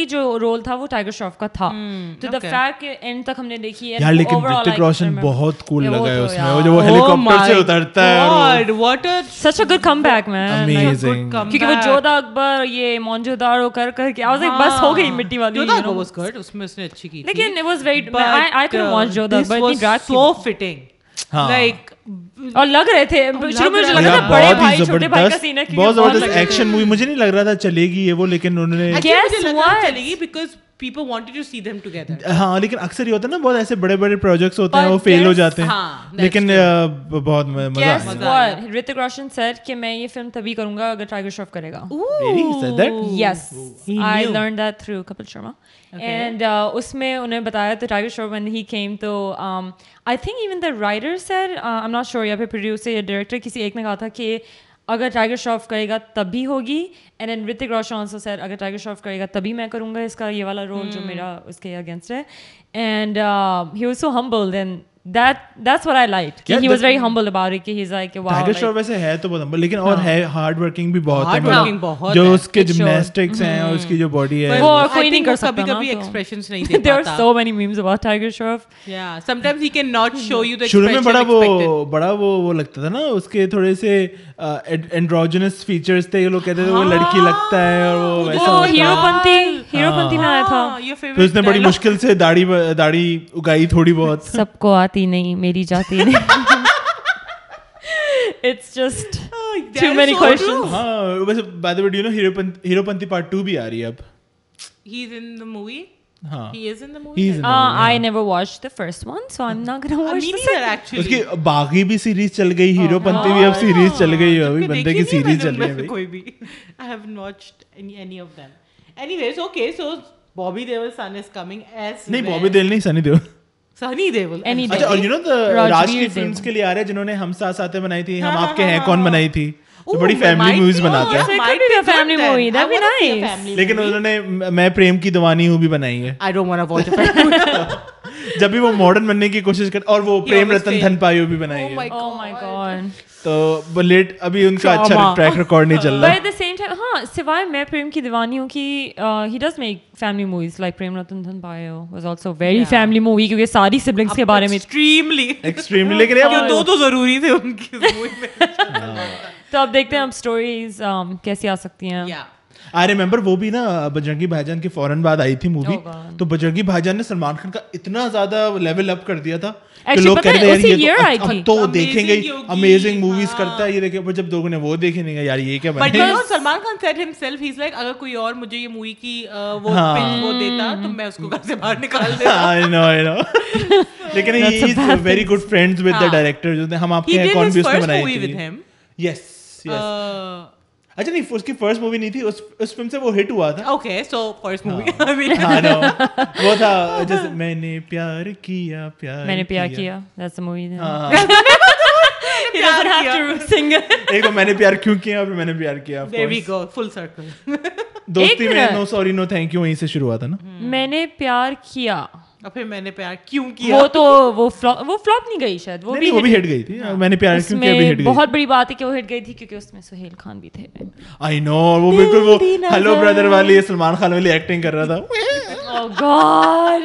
جو رول جودا اکبر یہ مونجو دارو بس ہو گئی مٹی والی لیکن ہاں۔ لائک اور لگ رہے تھے۔ بہت ایکشن مووی مجھے نہیں لگ رہا تھا چلے گی وہ لیکن people wanted to see them together ہاں لیکن اکثر یہ ہوتا ہے نا بہت ایسے بڑے بڑے پروجیکٹس ہوتے ہیں وہ فیل ہو جاتے ہیں۔ لیکن بہت مزہ رتک روشن سر کہ میں یہ فلم تبھی کروں گا اگر ٹائیگر شرف کرے گا۔ Yes I learn that through Kapil Sharma and اس میں انہوں نے بتایا تو Tiger Shroff one he came تو I think even the writer sir I'm not sure یا پھر پروڈیوسر یا ڈائریکٹر کسی ایک نے کہا تھا کہ اگر ٹائیگر شراف کرے گا تب بھی ہوگی۔ اینڈ اینڈ رتک روشن آنسو سیر اگر ٹائیگر شراف کرے گا تبھی میں کروں گا اس کا یہ والا رول جو hmm. میرا اس کے اگینسٹ ہے۔ اینڈ ہی ہم ہمبل دین فیچرس لڑکی لگتا ہے ہیرو پنتی میں آیا تھا اس نے بڑی مشکل سے داڑھی اگائی تھوڑی بہت سب کو آتی نہیں میری جاتی نہیں it's just too many questions ہاں ویسے by the way you know Heropanti Heropanti part 2 بھی آ رہی ہے اب he is in the movie Baaghi بھی سیریز چل گئی ہیرو پنتی بھی اب سیریز چل گئی بندے کی سیریز چل رہی ہے anyways okay so Bobby Deol son is coming as نہیں بابی دیول نہیں سنی دیول سنی دیول اچھا اور یو نو راج کی فلمز کے لیے آ جنہوں نے ہم ساتھ ساتھ بنائی تھی ہم آپ کے ہیں کون بنائی تھی بڑی فیملی موویز بناتے ہیں لیکن انہوں نے میں پریم کی ہوں بھی بنائی ہے جب بھی وہ ماڈرن بننے کی کوشش کر اور وہ پریم رتن دھن پایو بھی بنائی ہے تو بلیٹ ابھی ان کا اچھا ٹریک ریکارڈ نہیں چل رہا. ہے ایٹ سیم ٹائم ہاں سوائے میں پریم کی دیوانی ہوں کہ he does make family movies like Prem Ratan Dhan Payo was also very family movie کیونکہ ساری سبلنگز کے بارے میں ایکسٹریملی ایکسٹریملی لیکن (laughs) یہ دو تو ضروری تھے ان کی مووی میں. (laughs) تو اب دیکھتے ہیں اب سٹوریز کیسی آ سکتی ہیں۔ آئی ریمبر وہ بھی نا بجرنگی بھائی جان کی فوراً بعد آئی تھی مووی تو بجرنگی بھائی جان نے سلمان خان کا اتنا زیادہ لیول اپ کر دیا تھا جب لوگوں نے وہ دیکھے سلمان خان اگر کوئی اور مجھے یہ مووی کی ہاں. باہر نکال (laughs) (laughs) لیکن ویری گڈ ود ڈائریکٹر جو ہم آپ کے اچھا نہیں اس کی فرسٹ مووی نہیں تھی اس فلم سے وہ ہٹ ہوا تھا۔ اوکے سو فرسٹ مووی ہاں۔, (laughs) ہاں، وہ تھا (laughs) جیسے میں نے پیار کیا پیار میں نے پیار کیا۔ دیٹس ا مووی ایک میں نے پیار کیوں کیا پھر میں نے پیار کیا there we go full circle دوستی میں no sorry no thank you وہیں سے شروع ہوا تھا نا۔ میں نے پیار کیا۔ پھر میں نے پیار کیوں کیا؟ وہ تو وہ وہ نہیں گئی شاید وہ بھی وہ بھی ہٹ گئی تھی۔ میں نے پیار کیوں کیا بھی ہٹ گئی۔ بہت بڑی بات ہے کہ وہ ہٹ گئی تھی کیونکہ اس میں سہیل خان بھی تھے۔ آئی نو وہ بالکل وہ والی سلمان خان والی ایکٹنگ کر رہا تھا۔ oh oh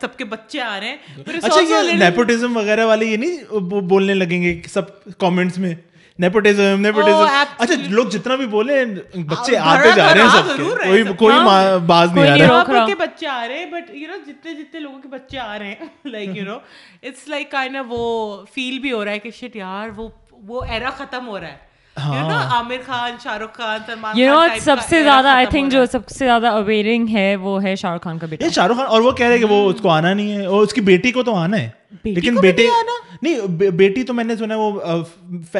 سب کے بچے آ رہے ہیں۔ اچھا، وغیرہ والے یہ نہیں بولنے لگیں گے سب کامنٹس میں۔ Oh, اچھا لوگ جتنا بھی بولے بچے ہاں، آتے جا رہے ہیں سب کوئی کوئی ہاں، باز نہیں آ رہا۔ بچے آ رہے ہیں بٹ یو نو جتنے جتنے لوگوں کے بچے آ رہے ہیں like you know it's like kind وہ فیل بھی ہو رہا ہے کہ شٹ یار وہ وہ ایرا ختم ہو رہا ہے۔ ہاں۔ عامر خان شاہ رخ سب سے زیادہ آئی تھنک جو سب سے زیادہ اویئرنگ ہے وہ ہے شاہ رخ خان کا بیٹا۔ شاہ رخ خان اور وہ کہہ رہے کہ وہ اس کو آنا نہیں ہے اور اس کی بیٹی کو تو آنا ہے۔ لیکن بیٹے نہیں بیٹی تو میں نے سنا وہ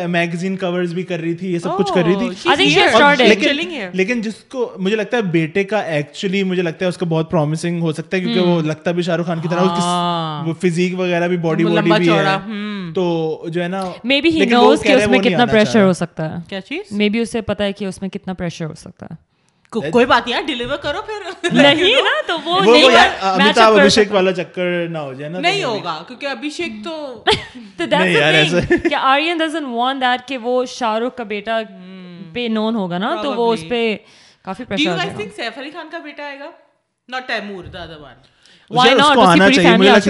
میگزین کورز بھی کر رہی تھی یہ سب کچھ کر رہی تھی۔ لیکن جس کو مجھے لگتا ہے بیٹے کا ایکچولی مجھے لگتا ہے اس کا بہت پرومسنگ ہو سکتا ہے کیونکہ وہ لگتا بھی شاہ رخ خان کی طرح وہ فزیک وغیرہ بھی باڈی باڈی بھی ہے۔ تو جو ہے نا مے بی ہی نوز کہ اس میں کتنا پریشر ہو سکتا ہے۔ کیا چیز؟ مے بی اسے پتا ہے کہ اس میں کتنا پریشر ہو سکتا ہے۔ کوئی بات نہیں ڈیلیور کرو پھر۔ نہیں نا تو وہ امیتابھ ابھیشیک والا چکر نہ ہو جائے نا نہیں ہوگا کیونکہ ابھیشیک تو (laughs) کہ آرین ڈزنٹ وان دیٹ کہ وہ شاہ رخ کا بیٹا hmm. پے نون ہوگا نا تو وہ اس پہ کافی pressure do you guys think Saif Ali Khan کا بیٹا آئے گا؟ Not Taimur the other one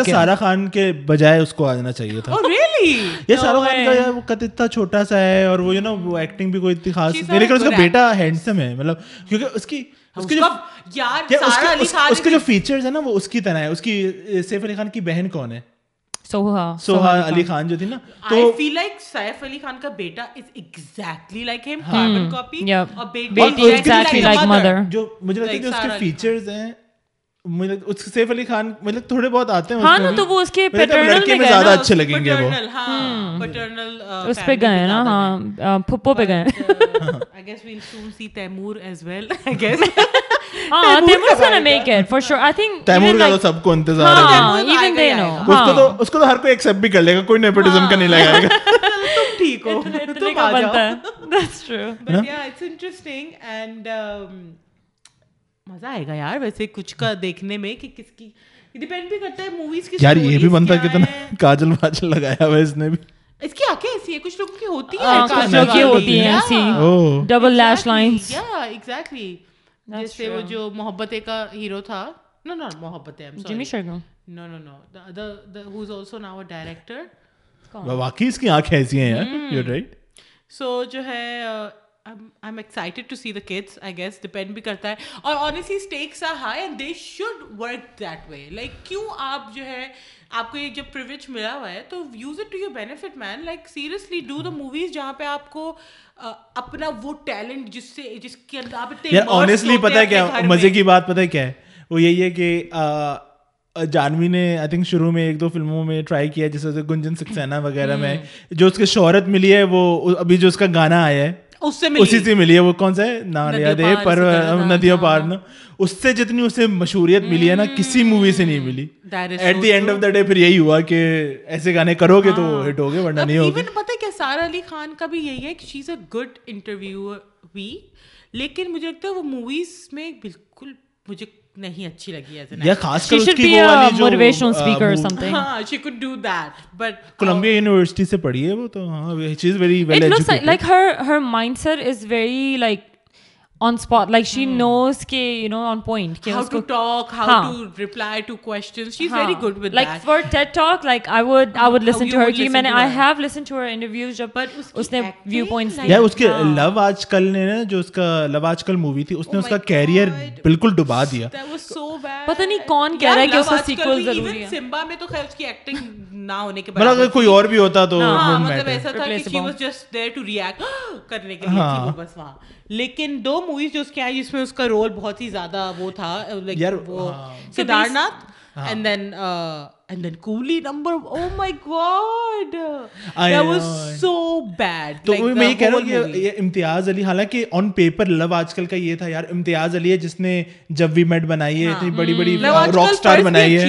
Sara Khan کے بجائے (laughs) چھوٹا سا ہے اور وہ ایکٹنگ بھی کوئی اتنی خاص میرے اس کا بیٹا ہینڈسم ہے مطلب کیونکہ اس کی اس کے جو فیچرز ہیں نا وہ اس کی طرح ہے اس کی سیف علی خان کی بہن کون ہے؟ سوہا سوہا علی خان۔ جو تھی نا تو فیل لائک سیف علی خان کا بیٹا is exactly like him carbon copy اور بیٹی ایگزیکٹلی لائک مدر جو مجھے لگتا ہے اس کے فیچرز ہیں اس سیف علی خان مطلب تھوڑے بہت آتے ہیں ہاں تو وہ اس کے پیٹرنل میں زیادہ اچھے لگیں گے وہ۔ پیٹرنل اس پہ گئے نا ہاں پھپھو پہ گئے۔ (laughs) (laughs) ہاں، ہاں، گا۔ ہاں۔ (laughs) ٹھیک مزہ آئے گا یار ویسے کچھ کا دیکھنے میں کہ کس کی ڈیپینڈ بھی کرتا ہے موویز کی یار یہ بھی بنتا ہے کتنا کاجل واجل لگایا ہوا اس نے بھی اس کی آنکھیں ایسی ہیں کچھ لوگوں کی ہوتی ہیں کچھ لوگوں کی ہوتی ہیں ایسی ڈبل لیش لائنز یا جیسے وہ جو محبتیں کا ہیرو تھا نو نو شرگم نو no know who is also director واقعی اس کی آنکھیں ایسی ہیں یار یو رائٹ سو جو ہے I am excited to see the kids I guess depend بھی کرتا ہے اور honestly stakes are high and they should work that way like کیوں آپ جو ہے آپ کو یہ جب پرویج ملا ہوا ہے تو use it to your benefit man like seriously do the movies جہاں پہ آپ کو اپنا وہ ٹیلنٹ جس سے جس کے اندر آپ آنیسٹلی پتہ ہے کیا مزے کی بات پتہ کیا ہے وہ یہی ہے کہ جانوی نے آئی تھنک شروع میں ایک دو فلموں میں ٹرائی کیا جیسے گنجن سکسینا وغیرہ میں جو اس کے شہرت ملی ہے وہ ابھی جو اس کا گانا آیا ہے اس سے ملی۔ اسی سے ملی ہے وہ کون سا ہے؟ ناریا دے پر ندیا پار نا۔ اس سے جتنی اسے مشہوریت ملی ہے نا کسی مووی سے نہیں ملی۔ At the end of the day پھر یہی ہوا کہ ایسے گانے کرو گے تو ہاں۔ ہٹ ہوگے ورنہ نہیں ہوگے۔ پتا کیا سارا علی خان کا بھی یہی ہے کہ she is a good interview ہوئی لیکن مجھے لگتا ہے وہ موویز میں بالکل مجھے نہیں اچھی لگی ہے خاص کر اس کی وہ والی جو موٹیویشنل اور سم تھنگ ہاں she do that but Columbia University سے پڑھی ہے وہ تو ہاں very well educated like her her mindset is very like on spot like she knows کے you know on point how to talk how to reply to she is very good with like for talk like I I listen to her میں نے I have listen to her interviews جب اس نے view points یا اس کے لو آج کل نے جو اس کا لو آج کل مووی تھی اس نے اس کا کیریئر بالکل ڈبا دیا پتہ نہیں کون کہہ رہا ہے کہ اس کا سیکول ضروری ہے سمبا میں تو خیر اس کی ایکٹنگ نہ ہونے کے بعد اگر کوئی اور بھی ہوتا تو ہاں، مطلب ایسا تھا کہ she was just there to react کرنے کے لیے ہاں۔ تھی وہ بس وہاں۔ لیکن دو موویز جو اس کے آئی جس میں اس کا رول بہت ہی زیادہ وہ تھا لائک وہ سدارناتھ اینڈ دین تو میں یہ کہہ رہا ہوں یہ امتیاز علی حالانکہ آج کل کا یہ تھا یار امتیاز علی ہے جس نے جب وی میٹ بنائی ہے اتنی بڑی بڑی راک بنائی ہے۔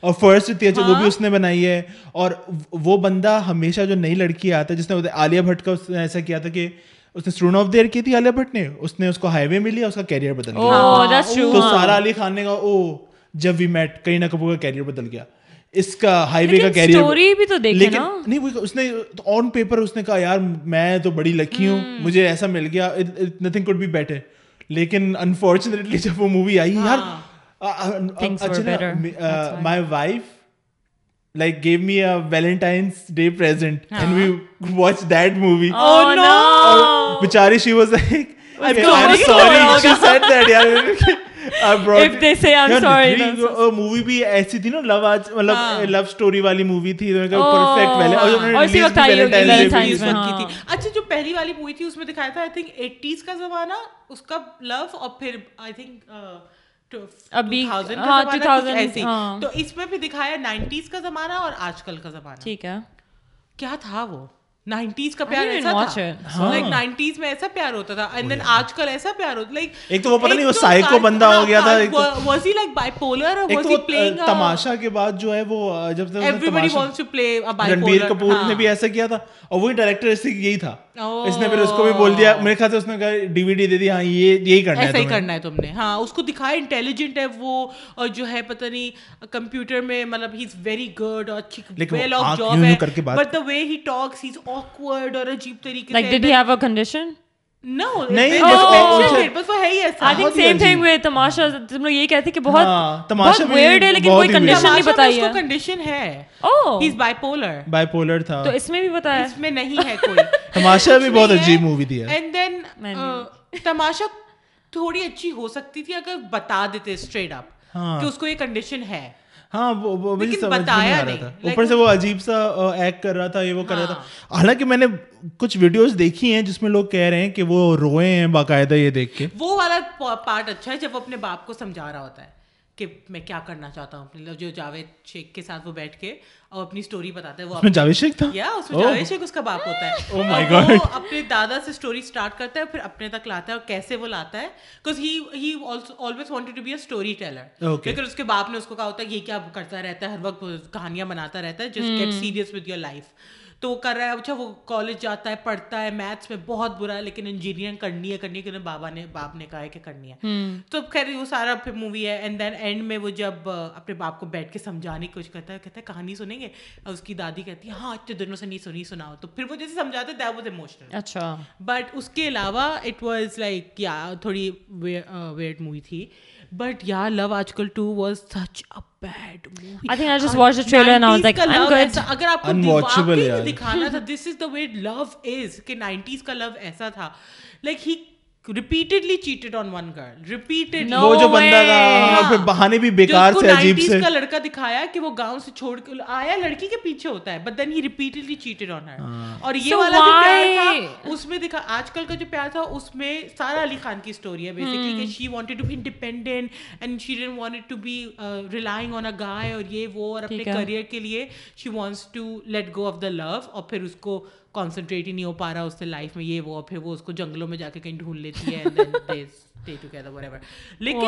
اور فرسٹ وہ بھی اس نے بنائی ہے۔ اور وہ بندہ ہمیشہ جو نئی لڑکی آتا ہے جس نے عالیہ بھٹ کا ایسا کیا تھا کہ اس نے اسٹوڈنٹ آف دیئر کی تھی عالیہ بھٹ نے اس نے اس کو ہائی وے میں لیا اس کا کیریئر بدل گیا۔ تو سارا علی خان نے کہا او جب وی میٹ کرینا کپور کا کیریئر بدل گیا۔ اس کا ہائی وے کا کیریئر سٹوری بھی تو دیکھیں نا۔ نہیں وہ اس نے آن پیپر اس نے کہا یار میں تو بڑی لکی ہوں مجھے ایسا مل گیا نتھنگ کوڈ بی بیٹر لیکن انفارچونیٹلی (laughs) جب وہ مووی آئی ہاں۔ یار اچھا my wife like gave me a Valentine's Day present uh-huh. and we watched that movie. Oh, oh no! Bichari, she was like, (laughs) (laughs) جو پہلی والی مووی تھی اس میں تو اس میں بھی دکھایا نائنٹیز کا زمانہ اور آج کل کا زمانہ ٹھیک ہے کیا تھا وہ نائنٹیز کا پیار ایسا لائک نائنٹیز میں ایسا پیار ہوتا تھا۔ اینڈ دین آج کل ایسا پیار ہوتا لائک ایک تو وہ پتہ نہیں وہ سائیکو بندہ ہو گیا تھا was he like bipolar was he Tamasha کے بعد جو ہے وہ uh, جب تک everybody wants to play a bipolar Ranbir Kapoor نے ہاں۔ بھی ایسا کیا تھا۔ اور وہی ڈائریکٹر یہی تھا۔ اس نے پھر اس کو بھی بول دیا۔ میرے خیال سے اس نے کہا ڈی وی ڈی دے دی۔ ہاں یہ یہی کرنا ہے ایسا ہی کرنا ہے تم نے۔ ہاں اس کو دکھایا انٹیلیجنٹ ہے وہ اور جو ہے پتہ نہیں کمپیوٹر میں مطلب ہی از ویری گڈ اور اچھی ویل آف جاب ہے۔ But the way he talks he is awkward اور عجیب طریقے سے like dad he have a condition بھی بتایا اس میں نہیں ہے uh, تھوڑی اچھی ہو سکتی تھی اگر بتا دیتے اسٹریٹ اپ کہ اس کو یہ کنڈیشن ہے۔ ہاں وہ مجھے سمجھ نہیں آ رہا تھا۔ اوپر سے وہ عجیب سا ایکٹ کر رہا تھا یہ وہ کر رہا تھا۔ ہاں۔ حالانکہ میں نے کچھ ویڈیوز دیکھی ہیں جس میں لوگ کہہ رہے ہیں کہ وہ روئے ہیں باقاعدہ یہ دیکھ کے۔ وہ والا پارٹ اچھا ہے جب وہ اپنے باپ کو سمجھا رہا ہوتا ہے۔ کہ میں کیا کرنا چاہتا ہوں۔ اپنے جو جاوید شیخ کے ساتھ وہ بیٹھ کے اور اپنی اسٹوری بتاتا ہے وہ جاوید شیخ تھا؟ یا اس میں جاوید شیخ اس کا باپ ہوتا ہے۔ (laughs) oh وہ اپنے دادا سے اسٹوری اسٹارٹ کرتا ہے پھر اپنے تک لاتا ہے اور کیسے وہ لاتا ہے۔ Because he he always wanted to be a storyteller لیکن اس کے باپ نے اس کو کہا ہوتا ہے یہ کیا کرتا رہتا ہے ہر وقت کہانیاں بناتا رہتا ہے جس get serious with your life تو وہ کر رہا ہے اچھا وہ کالج جاتا ہے پڑھتا ہے میتھس میں بہت برا ہے لیکن انجینئرنگ کرنی ہے کرنی ہے بابا نے باپ نے کہا ہے کہ کرنی ہے۔ تو خیر وہ سارا پھر مووی ہے اینڈ دین اینڈ میں وہ جب اپنے باپ کو بیٹھ کے سمجھانے کی کوشش کرتا ہے کہتا ہے کہانی سنیں گے؟ اس کی دادی کہتی ہے ہاں اتنے دنوں سے نہیں سنی سناؤ۔ تو پھر وہ جیسے سمجھاتے دیٹ واز ایموشنل اچھا۔ بٹ اس کے علاوہ اٹ واز لائک یا تھوڑی ویئرڈ مووی تھی۔ بٹ یا Love Aaj Kal two was such a bad movie I think I just watched the trailer and I was like, I'm good. اگر آپ کو یار. دکھانا تھا this is the way love is کہ nineties کا لو ایسا تھا like he repeatedly cheated on one girl repeated No وہ جو بندہ تھا پھر بہانے بھی بیکار سے عجیب سے۔ کا لڑکا دکھایا کہ وہ گاؤں سے چھوڑ کے آیا لڑکی کے پیچھے ہوتا ہے but then he repeatedly cheated on her اور یہ والا جو پیار تھا اس میں دکھا آج کل کا جو پیار تھا اس میں سارا علی خان کی اسٹوری ہے بیسکلی کہ she wanted to be independent and she didn't wanted to be relying on a guy اور یہ وہ اور اپنے کریئر کے لیے she wants to let go of the love اور پھر اس کو کانسنٹریٹ ہی نہیں ہو پا رہا اس سے لائف میں یہ وہ پھر وہ اس کو جنگلوں میں جا کے کہیں ڈھونڈ لیتی ہے لیکن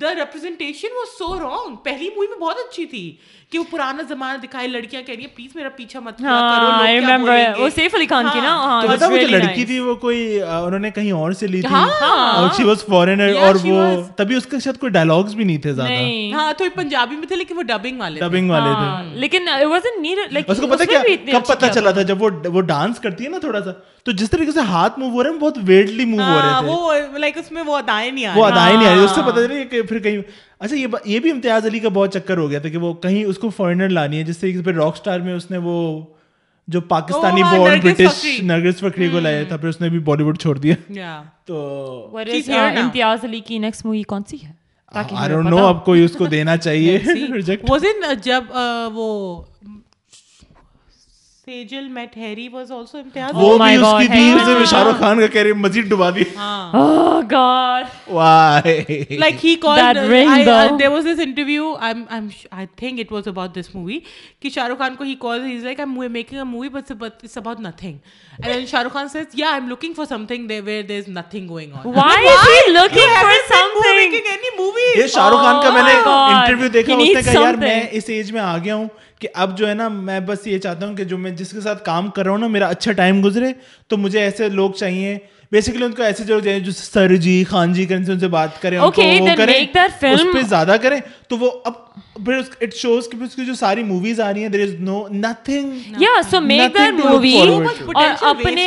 the representation was so wrong پہلی مووی میں بہت اچھی تھی کہ وہ پرانا زمانہ دکھائے لڑکیاں کہہ رہی ہیں پلیز میرا پیچھا مت کرو ہاں وہ سیف علی خان کی نا ہاں۔ تو وہ جو لڑکی تھی وہ کوئی انہوں نے کہیں اور سے لی تھی؟ اور شی واز فارینر اور وہ تبھی اس کے ساتھ کوئی ڈائلاگس بھی نہیں تھے زیادہ۔ ہاں تھوڑی پنجابی میں تھے لیکن وہ ڈبنگ والے ڈبنگ والے تھے۔ لیکن it wasn't needed like اس کو پتا کیا کب پتا چلا تھا جب وہ وہ ڈانس کرتی ہے نا تھوڑا سا تو جس طریقے سے ہاتھ موو ہو رہے ہیں بہت ویڈلی موو ہو رہے تھے۔ وہ لائک اس میں وہ ادائیں نہیں آ وہ ادائیں نہیں آ رہی اس سے پتا چلا کہ پھر کہیں اچھا یہ یہ بھی امتیاز علی کا بہت چکر ہو گیا تھا کہ وہ کہیں اس کو فارنر لانی ہے جس طریقے سے پھر راک اسٹار میں اس نے وہ جو پاکستانی بورن برٹش نرگس فکری کو لایا تھا پھر اس نے بھی بالی ووڈ چھوڑ دیا۔ تو امتیاز علی کی نیکسٹ مووی کون سی ہے؟ آئی ڈونٹ نو اب کوئی اس کو دینا (laughs) چاہیے۔ ان (laughs) جب وہ شاہ ر میں اس میں آ گیا ہوں کہ اب جو ہے نا میں بس یہ چاہتا ہوں کہ جو میں جس کے ساتھ کام کر رہا ہوں نا میرا اچھا ٹائم گزرے تو مجھے ایسے لوگ چاہیے۔ بیسیکلی ان کو ایسے جو جو سر جی خان جی کریں ان سے بات کریں ان کو Okay, کریں اس پہ زیادہ کریں تو وہ اب پھر اٹ شوز کہ اس کی جو ساری موویز آ رہی ہیں there is no nothing yeah so make that movie اور اپنے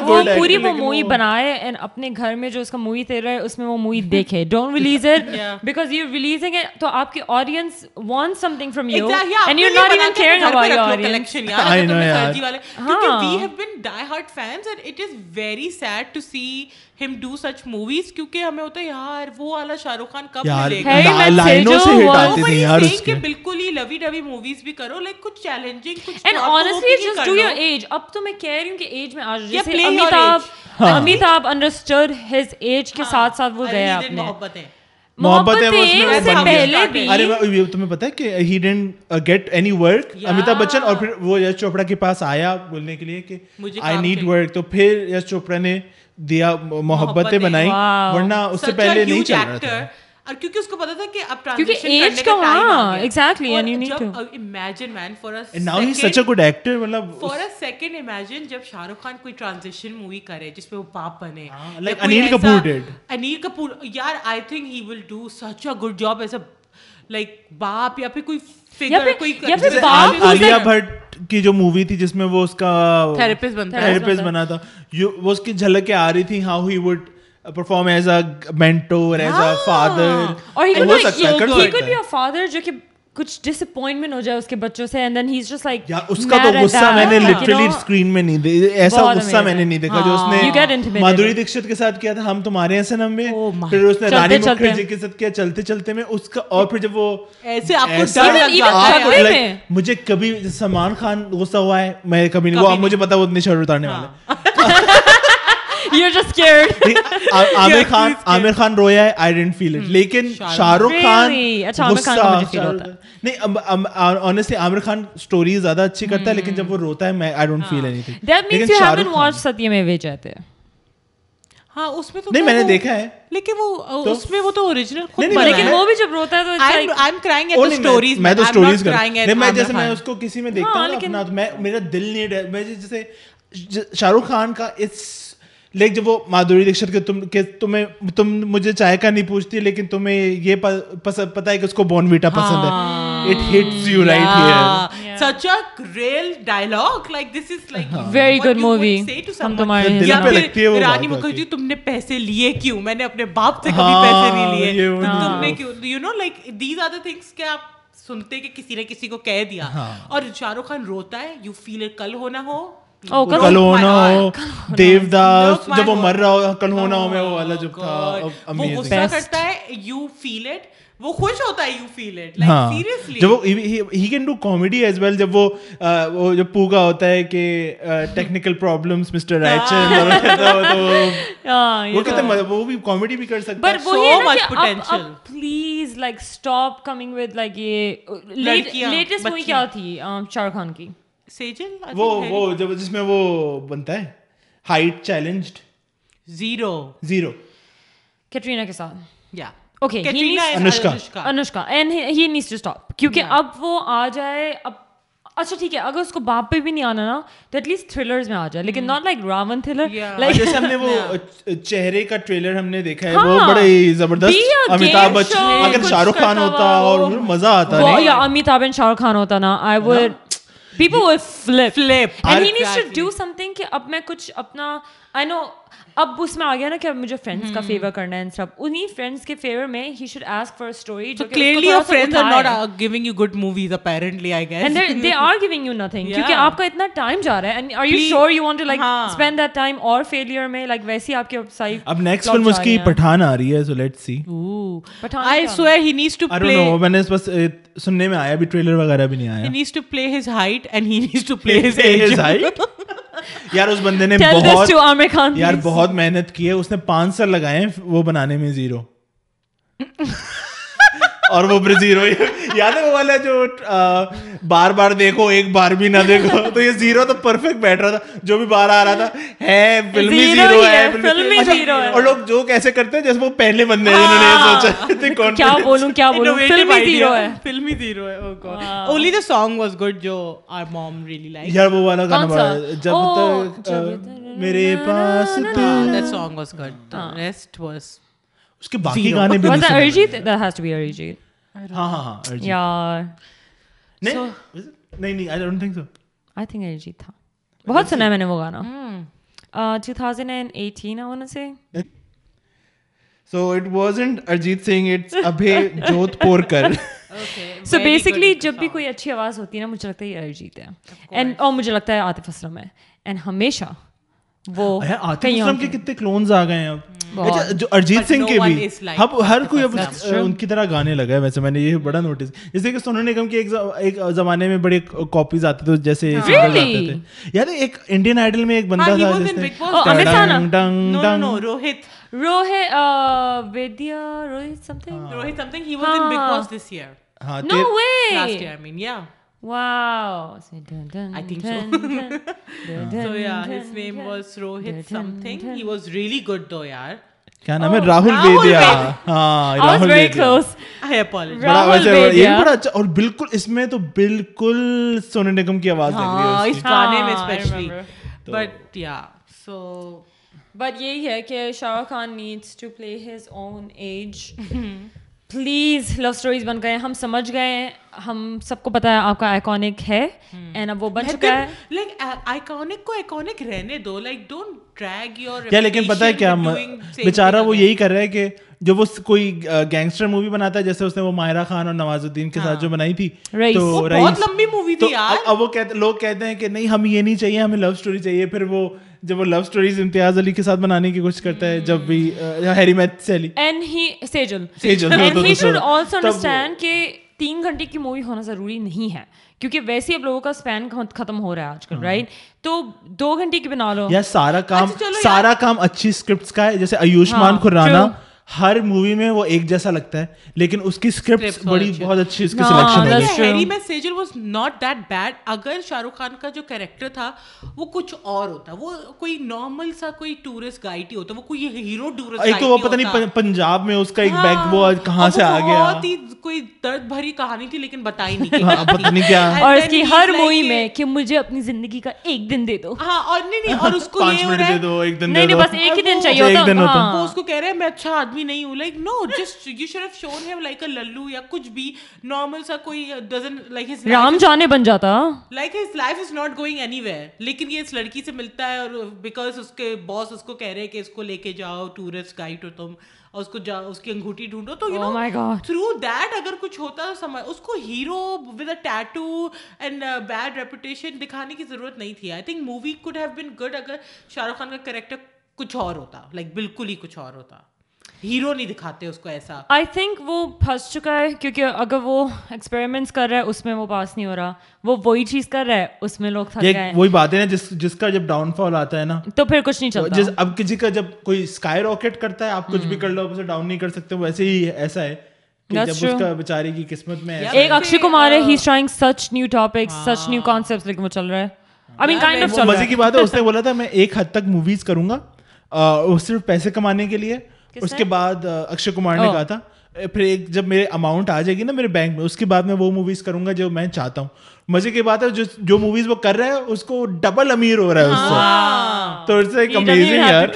وہ پوری وہ مووی بنائے اینڈ اپنے گھر میں جو اس کا مووی تھیٹر ہے اس میں وہ مووی دیکھے don't release it because you releasing it تو آپ کی audience want something from you and you not even caring about your audience I know, yaar. we have been die hard fans and it is very sad to see him do such movies کیونکہ ہمیں ہوتا ہے یار وہ والا شاہ رخ خان کب ملے گا Harry Met لائنوں سے Sejo ہٹ was- آتی تھی یار اس کہ کے بالکل ہی لوی ڈوی موویز بھی کرو لائک کچھ چیلنجنگ کچھ and honestly just do your age اب تو میں کہہ رہی ہوں کہ ایج میں آج جیسے play your Amitabh Amitabh understood his age کے ساتھ ساتھ وہ گیا محبتیں تمہیں پتا کہ he get any work Amitabh Bachchan اور پھر وہ یش چوپڑا کے پاس آیا بولنے کے لیے کہ آئی نیڈ ورک تو پھر یش چوپڑا نے دیا محبتیں بنائی ورنہ اس سے پہلے نہیں چل رہا تھا۔ اور کیونکہ اس کو پتا تھا کہ اب ایج کا ہاں exactly and you need to imagine man for and now he such a good actor مطلب فار اے سیکنڈ امیجن جب شاہ رخ خان کوئی ٹرانزیشن مووی کرے جس میں وہ باپ بنے like انیل کپور did. انیل کپور یار I think he will do such a good job as a like باپ یا پھر کوئی عالیہ بھٹ کی جو مووی تھی جس میں وہ اس کا تھراپسٹ بنا تھا۔ وہ اس کی جھلکیں آ رہی تھی how he would perform as a mentor as a father اور ہی ہے۔ a father جو کہ کچھ ڈس اپوائنٹمنٹ ہو جائے اس کے بچوں سے and then he is just like یا اس کا تو غصہ میں نے لٹرلی اسکرین میں نہیں دیکھا. ایسا غصہ میں نے نہیں دیکھا جو اس نے مادھوری دکشت کے ساتھ کیا تھا ہم تمہارے ہیں سنم میں پھر اس نے رانی مکھرجی کے ساتھ کیا چلتے چلتے میں اس کا اور پھر جب وہ ایسے آپ کو مجھے کبھی سلمان خان غصہ ہوا ہے میں کبھی نہیں وہ مجھے پتا وہ اتنی شر اتارنے والا (laughs) عامر خان عامر خان رویا ہے لیکن شاہ رخ خان نہیں عامر خان سٹوری زیادہ اچھی کرتا ہے لیکن جب وہ روتا ہے میں میں ہاں اس میں تو نہیں میں نے دیکھا ہے لیکن وہ اس میں وہ تو اوریجنل خود لیکن وہ بھی جب روتا ہے تو I am crying at stories میں تو سٹوریز کر میں جیسے میں اس کو کسی میں دیکھتا ہوں اپنا میں میرا دل نہیں میں جیسے شاہ رخ خان کا اٹس لیکن جب وہ مادھوری دکشت کے تم کہ تمہیں تم مجھے چائے کا نہیں پوچھتی لیکن تمہیں یہ پتا ہے کہ اس کو بون ویٹا پسند ہے۔ It hits you right here such a real dialogue like this is like very good movie ہم تمہارے دل پہ لگتی ہے وہ رانی مکھرجی تم نے پیسے لیے کیوں میں نے اپنے باپ سے کبھی پیسے نہیں لیے تم نے کیوں you know like these the things کہ سنتے کہ کسی نے کسی کو کہہ دیا اور شاہ رخ خان روتا ہے یو فیل کل ہونا ہو کلونا دیو داس جب وہ مر رہا ہو کلونا میں وہ والا جب تھا وہ غصہ کرتا ہے یو فیل اٹ وہ خوش ہوتا ہے you feel it like seriously جب وہ he can do comedy as well جب وہ وہ جب پوگا ہوتا ہے کہ ٹیکنیکل پرابلمز مسٹر رائچن اور وہ کہتے ہیں وہ بھی کامیڈی بھی کر سکتا ہے so much potential please like stop coming with like یہ لیٹسٹ مووی کیا تھی شاہ رخ خان کی سیجل وہ وہ جب جس میں وہ بنتا ہے۔ Height challenged zero zero Katrina کے ساتھ۔ یا okay and he needs to stop کیونکہ اب وہ آ جائے اب اچھا ٹھیک ہے اگر اس کو باپ پہ بھی نہیں آنا نا تو ایٹ لیسٹ تھرلر میں آ جائے لیکن not like Raavan thriller like جیسے ہم نے وہ چہرے کا ٹریلر ہم نے دیکھا ہے وہ بڑے زبردست بچن اگر شاہ رخ خان ہوتا اور مزہ آتا ہے یا امیتابھ اینڈ شاہ رخ خان ہوتا نا I would people flip flip and he needs to do something کہ اب میں کچھ اپنا آئی نو اب اس میں آ گیا نا کہ مجھے فرینڈس کا فیور کرنا ہے سب انہی فرینڈس کے فیور میں he should ask for story جو clearly your friends not giving you good movies apparently I guess and they giving you nothing کیونکہ آپ کا اتنا ٹائم جا رہا ہے and you sure you want to like that time اور میں لائک ویسے آپ کے اب نیکسٹ فلم اس کی پٹھان آ رہی ہے so let's see Pathaan I swear he needs to play I don't know میں نے بس سننے میں آیا ٹریلر وغیرہ بھی نہیں آیا he needs to play his height and he needs to play his age height یار اس بندے نے بہت یار بہت محنت کی ہے اس نے پانچ سال لگائے وہ بنانے میں زیرو۔ اور وہ زیرو یاد ہے وہ والا جو بار بار دیکھو ایک بار بھی نہ دیکھو تو یہ زیرو تو پرفیکٹ بیٹھ رہا تھا جو بھی بار آ رہا تھا ہے فلمی زیرو اچھا، ہے اور لوگ جو کیسے کرتے ہیں جیسے وہ پہلے بندے ہیں جنہوں نے ہاں۔ سوچا (laughs) کیا بولوں کیا بولوں؟ فلمی زیرو ہے۔ فلمی زیرو ہے او only the song was good جو آور مام ریلی لائک یار وہ والا گانا جب oh، تک میرے پاس تو that song was good rest was اس کے باقی گانے بھی ارجیت ارجیت ہاں ہاں ہاں یار نہیں نہیں نہیں ارجیت تھا بہت سنا ہے میں نے وہ گانا۔ 2018 سو بیسکلی جب بھی کوئی اچھی آواز ہوتی ہے نا مجھے لگتا ہے یہ ارجیت ہے اینڈ اور مجھے لگتا ہے آتف اسلم ہے اینڈ ہمیشہ وہ اسلم کے کتنے کلونز آ گئے ہیں اب اچھا، جو ارجیت سنگھ کے بھی۔ ہم ہر کوئی اب ان کی طرح گانے لگا ہے ویسے میں نے یہ بڑا نوٹس جیسے کہ سونو نگم کے ایک زمانے میں بڑے کاپیز آتے تھے جیسے آتے تھے۔ یار ایک انڈین آئیڈل میں ایک بندہ تھا جیسے روہت ویدیا روہت سم روہت سم he was in Bigg Boss this year no way last year I mean یا Wow. I think so. (laughs) so yeah, his name was Rohit something. He was really good though, yaar. کیا نام ہے راہل بیدیا ہاں راہل بیدیا بڑا اچھا اور بالکل اس میں تو بالکل سونے نگم کی آواز لگ رہی ہے اس گانے میں اسپیشلی بٹ یا سو بٹ یہی ہے کہ Shah Rukh Khan needs to play his own age please love stories بن گئے ہم سمجھ گئے ہم سب کو پتا ہے آپ کا آئیکونک ہے۔ hmm. اینڈ اب وہ بن چکا ہے۔ لائک آئیکونک کو آئیکونک رہنے دو۔ لائک ڈونٹ ڈریگ یور کیا لیکن پتا ہے کیا بیچارہ وہ یہی کر رہا ہے کہ جو وہ کوئی گینگسٹر مووی بناتا ہے جیسے اس نے وہ ماہرہ خان اور نواز الدین کے ساتھ ہاں۔ جو بنائی تھی تو بہت لمبی مووی تھی اب وہ لوگ کہتے ہیں کہ نہیں ہمیں یہ نہیں چاہیے ہمیں لو اسٹوری چاہیے۔ پھر وہ جب وہ لو اسٹوریز امتیاز علی کے ساتھ بنانے کی کوشش کرتا ہے hmm. جب بھی ہیری میت سے علی۔ And he Sejal. Sejal and he should also understand کہ تین گھنٹے کی مووی ہونا ضروری نہیں ہے کیونکہ ویسے اب لوگوں کا اسپین ختم ہو رہا ہے آج کل hmm. رائٹ تو دو گھنٹے کی بنا لو۔ یا سارا کام اچھا، سارا کام اچھی اسکرپٹس کا ہے جیسے آیوشمان ہاں، خرانا ہر مووی میں وہ ایک جیسا لگتا ہے لیکن اس کی اسکرپٹ بڑی بہت اچھی اس کی سلیکشن ہے ہیری میں Sejal was not that bad اگر شاہ رخ خان کا جو کریکٹر تھا وہ کچھ اور ہوتا۔ وہ کوئی نارمل سا کوئی ٹورسٹ گائیڈ ہی ہوتا وہ کوئی ہیرو ٹورسٹ ایک تو وہ پتہ نہیں پنجاب میں اس کا ایک ہاں، بیک وہ کہاں سے آ گیا؟ بہت ہی کوئی درد بھری کہانی تھی لیکن بتائی نہیں ہاں، پتہ نہیں کیا۔ اور اس کی ہر مووی میں کہ مجھے اپنی زندگی کا ایک دن دے دو۔ ہاں اور نہیں نہیں اور اس کو یہ ہو رہا ہے۔ نہیں بس ایک ہی دن چاہیے ہوتا۔ وہ اس کو کہہ رہے ہیں میں اچھا آدمی نہیں ہوں. Like no just you should have shown him like a للو یا کچھ بھی نارمل سا کوئی ڈزن لائک ہز رام جانے بن جاتا. Like his life is not going anywhere لیکن یہ اس لڑکی سے ملتا ہے اور بیکاز اس کے باس اس کو کہہ رہے کہ اس کو لے کے جاؤ ٹورسٹ گائڈ ہو تم اور اس کو جا اس کی انگوٹھی ڈھونڈو. تو یو نو. تھرو دیٹ اگر کچھ ہوتا تو سمجھ اس کو hero with a tattoo and bad reputation دکھانے کی ضرورت نہیں تھی. I think movie could have been good اگر شاہ رخ خان کا کریکٹر کچھ اور ہوتا. لائک بالکل ہی کچھ اور ہوتا. ہیرو نہیں دکھاتے اس کو ایسا۔ آئی تھنک وہ پھنس چکا ہے کیونکہ اگر وہ ایکسپیریمنٹس کر رہا ہے اس میں وہ پاس نہیں ہو رہا۔ وہ وہی چیز کر رہا ہے اس میں لوگ تھک یہ گئے وہی بات ہے نا جس جس کا جب ڈاؤن فال آتا ہے نا۔ تو پھر کچھ نہیں چلتا۔ جس اب کسی کا جب کوئی اسکائی راکٹ کرتا ہے آپ کچھ بھی کر لو اسے ڈاؤن نہیں کر سکتے۔ ویسے ہی ایسا ہے کہ That's جب اس true. کا بیچارے کی قسمت میں ایسا ایک اکشے کمار ہے he is trying such new topics such new concepts لیکن وہ چل رہا ہے۔ آئی مین کائنڈ اف وہ چل رہا مزے کی بات ہے اس نے (laughs) بولا تھا میں ایک حد تک موویز کروں گا صرف پیسے کمانے کے لیے۔ اس کے بعد اکشے کمار نے کہا تھا پھر ایک جب میرے اماؤنٹ آ جائے گی نا میرے بینک میں اس کے بعد میں وہ موویز کروں گا جو میں چاہتا ہوں۔ مزے کی بات ہے جو جو موویز وہ کر رہا ہے اس کو ڈبل امیر ہو رہا ہے اس سے۔ تو اٹس ایک امیزنگ یار۔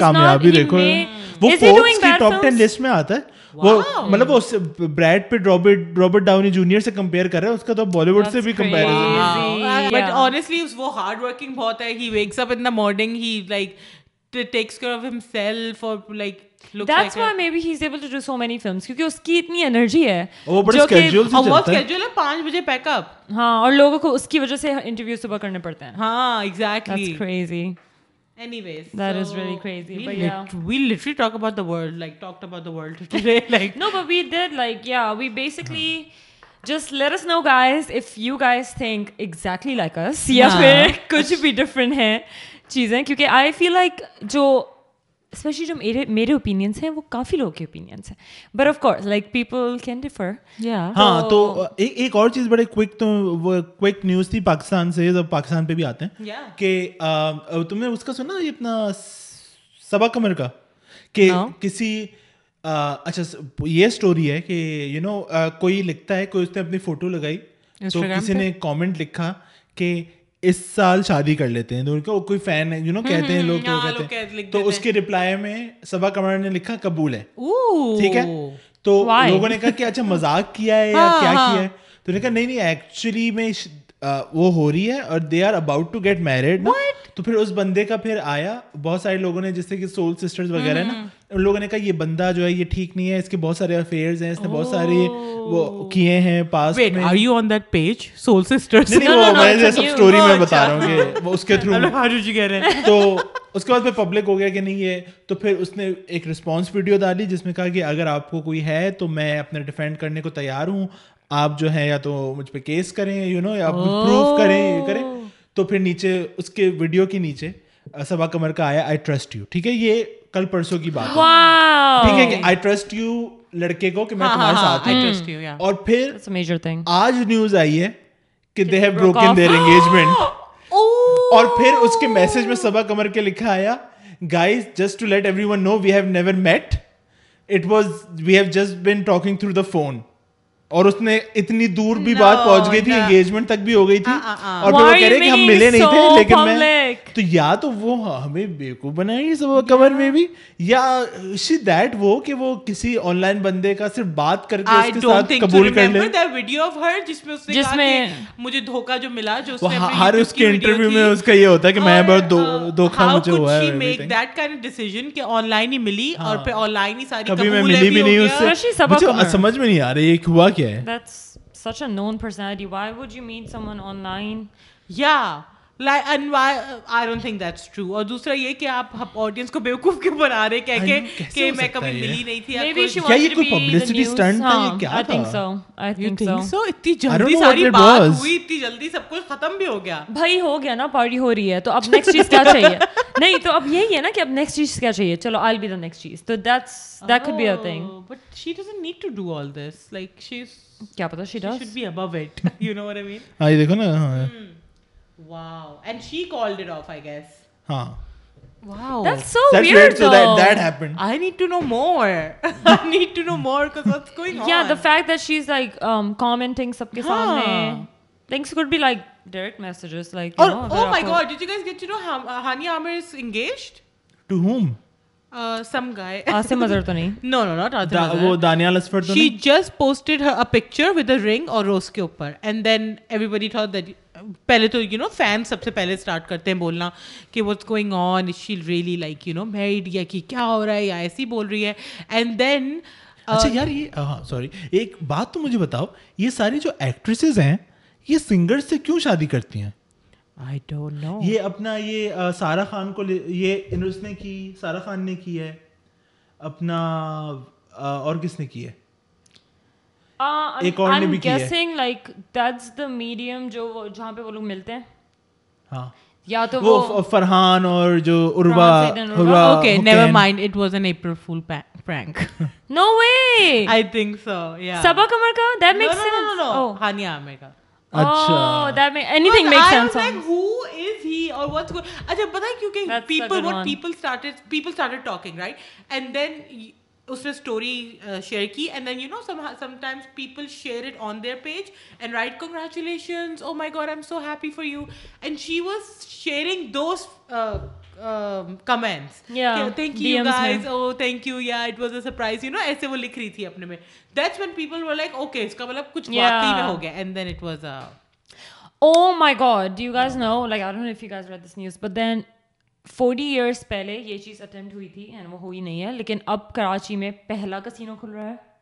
کامیابی دیکھو۔ وہ doing کی ٹاپ ٹین? لسٹ میں آتا ہے۔ وہ مطلب وہ Brad Pitt Robert Robert Downey Junior سے کمپیئر کر رہا ہے اس کا تو بالی ووڈ سے بھی کمپیریزن honestly, وہ hard working بہت ہے. He wakes up in the morning. He like t- takes care of himself or like looks That's like why a- maybe he's able to do so many films کیونکہ اس کی اتنی energy ہے وہ بڑے جو کہ- schedule سے اور وہ چلتا ہے schedule ہے پانچ بجے پیک اپ ہاں اور لوگوں کو اس کی وجہ سے انٹرویو صبح کرنے پڑتے ہیں ہاں That's exactly crazy. anyways That is so really crazy, we, but lit- yeah. we literally talk about the world like talked about the world today like No, but we did like yeah, we basically just let us know guys if you guys think exactly like us یا پھر کچھ بھی different ہیں چیزیں کیونکہ I feel like جو specially جو میرے میرے اوپینینس ہیں وہ کافی لوگوں کے اوپینینس ہیں۔ But of course like people can yeah. ہاں تو ایک اور چیز بڑے کوئک تو وہ کوئک نیوز تھی پاکستان سے جب پاکستان پہ بھی آتے ہیں. کہ تم نے اس کا سنا یہ اپنا سبا کمر کا؟ کہ کسی اچھا یہ اسٹوری ہے کہ یو نو کوئی لکھتا ہے کوئی اس نے اپنی فوٹو لگائی۔ تو کسی نے کامنٹ لکھا کہ اس سال شادی کر لیتے ہیں تو کوئی فین ہے یو نو کہتے ہیں لوگ تو کہتے ہیں۔ تو اس کے ریپلائی میں سبا کمر نے لکھا قبول ہے. ٹھیک ہے؟ تو لوگوں نے کہا کہ اچھا مذاق کیا ہے یا کیا کیا ہے؟ تو نے کہا نہیں نہیں ایکچولی میں وہ ہو رہی ہے اور they are about to get married تو پھر اس بندے کا پھر آیا بہت سارے لوگوں نے جیسے کہ سول سسٹرز وغیرہ نا ان لوگوں نے کہا یہ بندہ جو ہے یہ ٹھیک نہیں ہے اس کے بہت سارے افیئرز ہیں اس نے بہت سارے وہ کیے ہیں پاس میں۔ are you on that page? Soul sisters نہیں وہ میں سب اسٹوری میں بتا رہا ہوں کہ وہ اس کے through how did you get it تو اس کے بعد پھر پبلک ہو گیا کہ نہیں یہ تو پھر اس نے ایک رسپانس ویڈیو ڈالی جس میں کہا کہ اگر آپ کو کوئی ہے تو میں اپنا ڈیفینڈ کرنے کو تیار ہوں آپ جو ہے یا تو مجھ پہ کیس کریں یو نو یا پروف کریں یہ کریں۔ تو پھر نیچے اس کے ویڈیو کے نیچے سبا کمر کا آیا آئی ٹرسٹ یو ٹھیک ہے یہ کل پرسوں کی بات ہے۔ ٹھیک ہے کہ آئی ٹرسٹ یو لڑکے کو کہ میں تمہارے ساتھ I ہوں trust you yeah. اور پھر آج نیوز آئی ہے کہ they have broken their engagement اور پھر اس کے میسج میں سبا کمر کے لکھا آیا guys just to let everyone know we have never met it was we have just been talking through the phone اور اس نے اتنی دور بھی بات پہنچ گئی تھی انگیجمنٹ تک بھی ہو گئی تھی۔ اور پھر وہ کہہ رہے کہ ہم ملے نہیں تھے لیکن میں تو یا تو وہ ہمیں بیوقوف بنائے سب کور میں بھی یا شی دیٹ وہ کہ وہ کسی آن لائن بندے کا صرف بات کر کے اس کے ساتھ قبول کر لے video of her جس میں اس نے جس کہا میں- کہ مجھے دھوکا جو ملا جو اس نے ہر اس کے انٹرویو. میں اس کا یہ ہوتا ہے کہ میں بہت uh, دھوکھا how مجھے ہوا ہے that kind of decision کہ آن لائن ہی ملی اور پھر آن لائن ہی ساری کبھی میں ملی بھی نہیں اس سے مجھے. سمجھ میں نہیں آ رہی یہ ہوا کیا ہے That's such a known personality. Why would you meet someone online? Yeah. Uh, اور دوسرا یہ کہ آپ آڈینس کو بیوقوف کیوں بنا رہے کہہ کے کہ میں کبھی ملی نہیں تھی اتنی جلدی سب کچھ ختم بھی ہو گیا۔ بھائی ہو گیا نا پارٹی ہو رہی ہے۔ تو اب نیکسٹ چیز کیا چاہیے؟ نہیں تو اب یہی ہے نا کہ اب نیکسٹ چیز کیا چاہیے؟ چلو آئی بی دا نیکسٹ چیز۔ تو that's that could be a oh, thing. But she doesn't need to do all this. Like she's. کیا پتا she does. She should be above it. (laughs) You know what I آئی دیکھو نا ہاں. Hmm. Picture with رنگ اور روز کے اوپر and then every بڑی پہلے تو یو نو فین سب سے پہلے اسٹارٹ کرتے ہیں بولنا کہ what's going on she really like you know mad یا کہ کیا ہو رہا ہے یا ایسی بول رہی ہے. اینڈ دین uh, اچھا یار یہ ہاں سوری ایک بات تو مجھے بتاؤ یہ ساری جو ایکٹریسز ہیں یہ سنگر سے کیوں شادی کرتی ہیں؟ آئی ڈونٹ نو یہ اپنا یہ سارا خان کو یہ انس نے کی سارا خان نے کی ہے اپنا اور کس نے کی ہے؟ ایک اور نے بھی کی ہے۔ لائک دیٹس دی میڈیم جو جہاں پہ وہ لوگ ملتے ہیں۔ ہاں۔ یا تو وہ فرحان اور جو عربا okay never mind it was an April fool prank no way I think so yeah Saba Qamar کا that makes sense no no no Hania Aamir کا اچھا دیٹ کیونکہ ٹاکنگ رائٹ اینڈ دین اس نے اسٹوری شیئر کی and then you know sometimes people share it on their page and right congratulations oh my god I am so happy for you and she was sharing those comments thank you guys oh thank you yeah it was a surprise you know ایسے وہ لکھ رہی تھی اپنے میں that's when people were like okay اس کا مطلب کچھ ہو گیا and then it was oh my god you guys know like I know if you guys read this news but then forty years پہلے یہ چیز اٹمپٹ ہوئی تھی اینڈ وہ ہوئی نہیں ہے لیکن اب کراچی میں پہلا کسینو کھل رہا ہے۔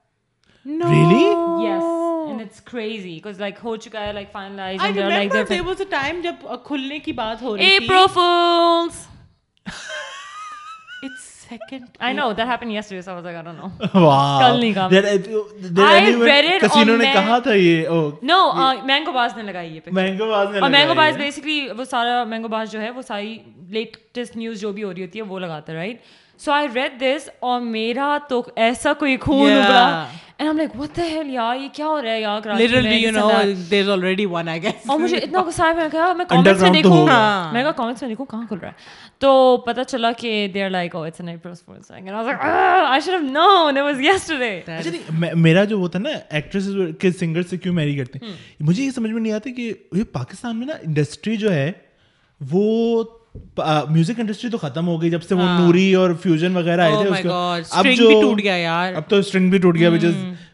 کھلنے کی بات ہو رہی (laughs) مینگواز بیسکلی وہ سارا مینگو باز لیٹ نیوز جو بھی ہو رہی ہوتی ہے وہ لگاتا ہے سو آئی ریڈ دس اور میرا تو ایسا کوئی خون تو پتا چلا کہ میرا جو وہ تھا نا کے سنگر سے کیوں میری کرتے مجھے یہ سمجھ میں نہیں آتا کہ پاکستان میں نا انڈسٹری جو ہے وہ میوزک انڈسٹری تو ختم ہو گئی جب سے وہ ہاں۔ نوری اور فیوژن وغیرہ آئے تھے oh اب جو ٹوٹ گیا یار۔ اب تو اسٹرنگ بھی ٹوٹ گیا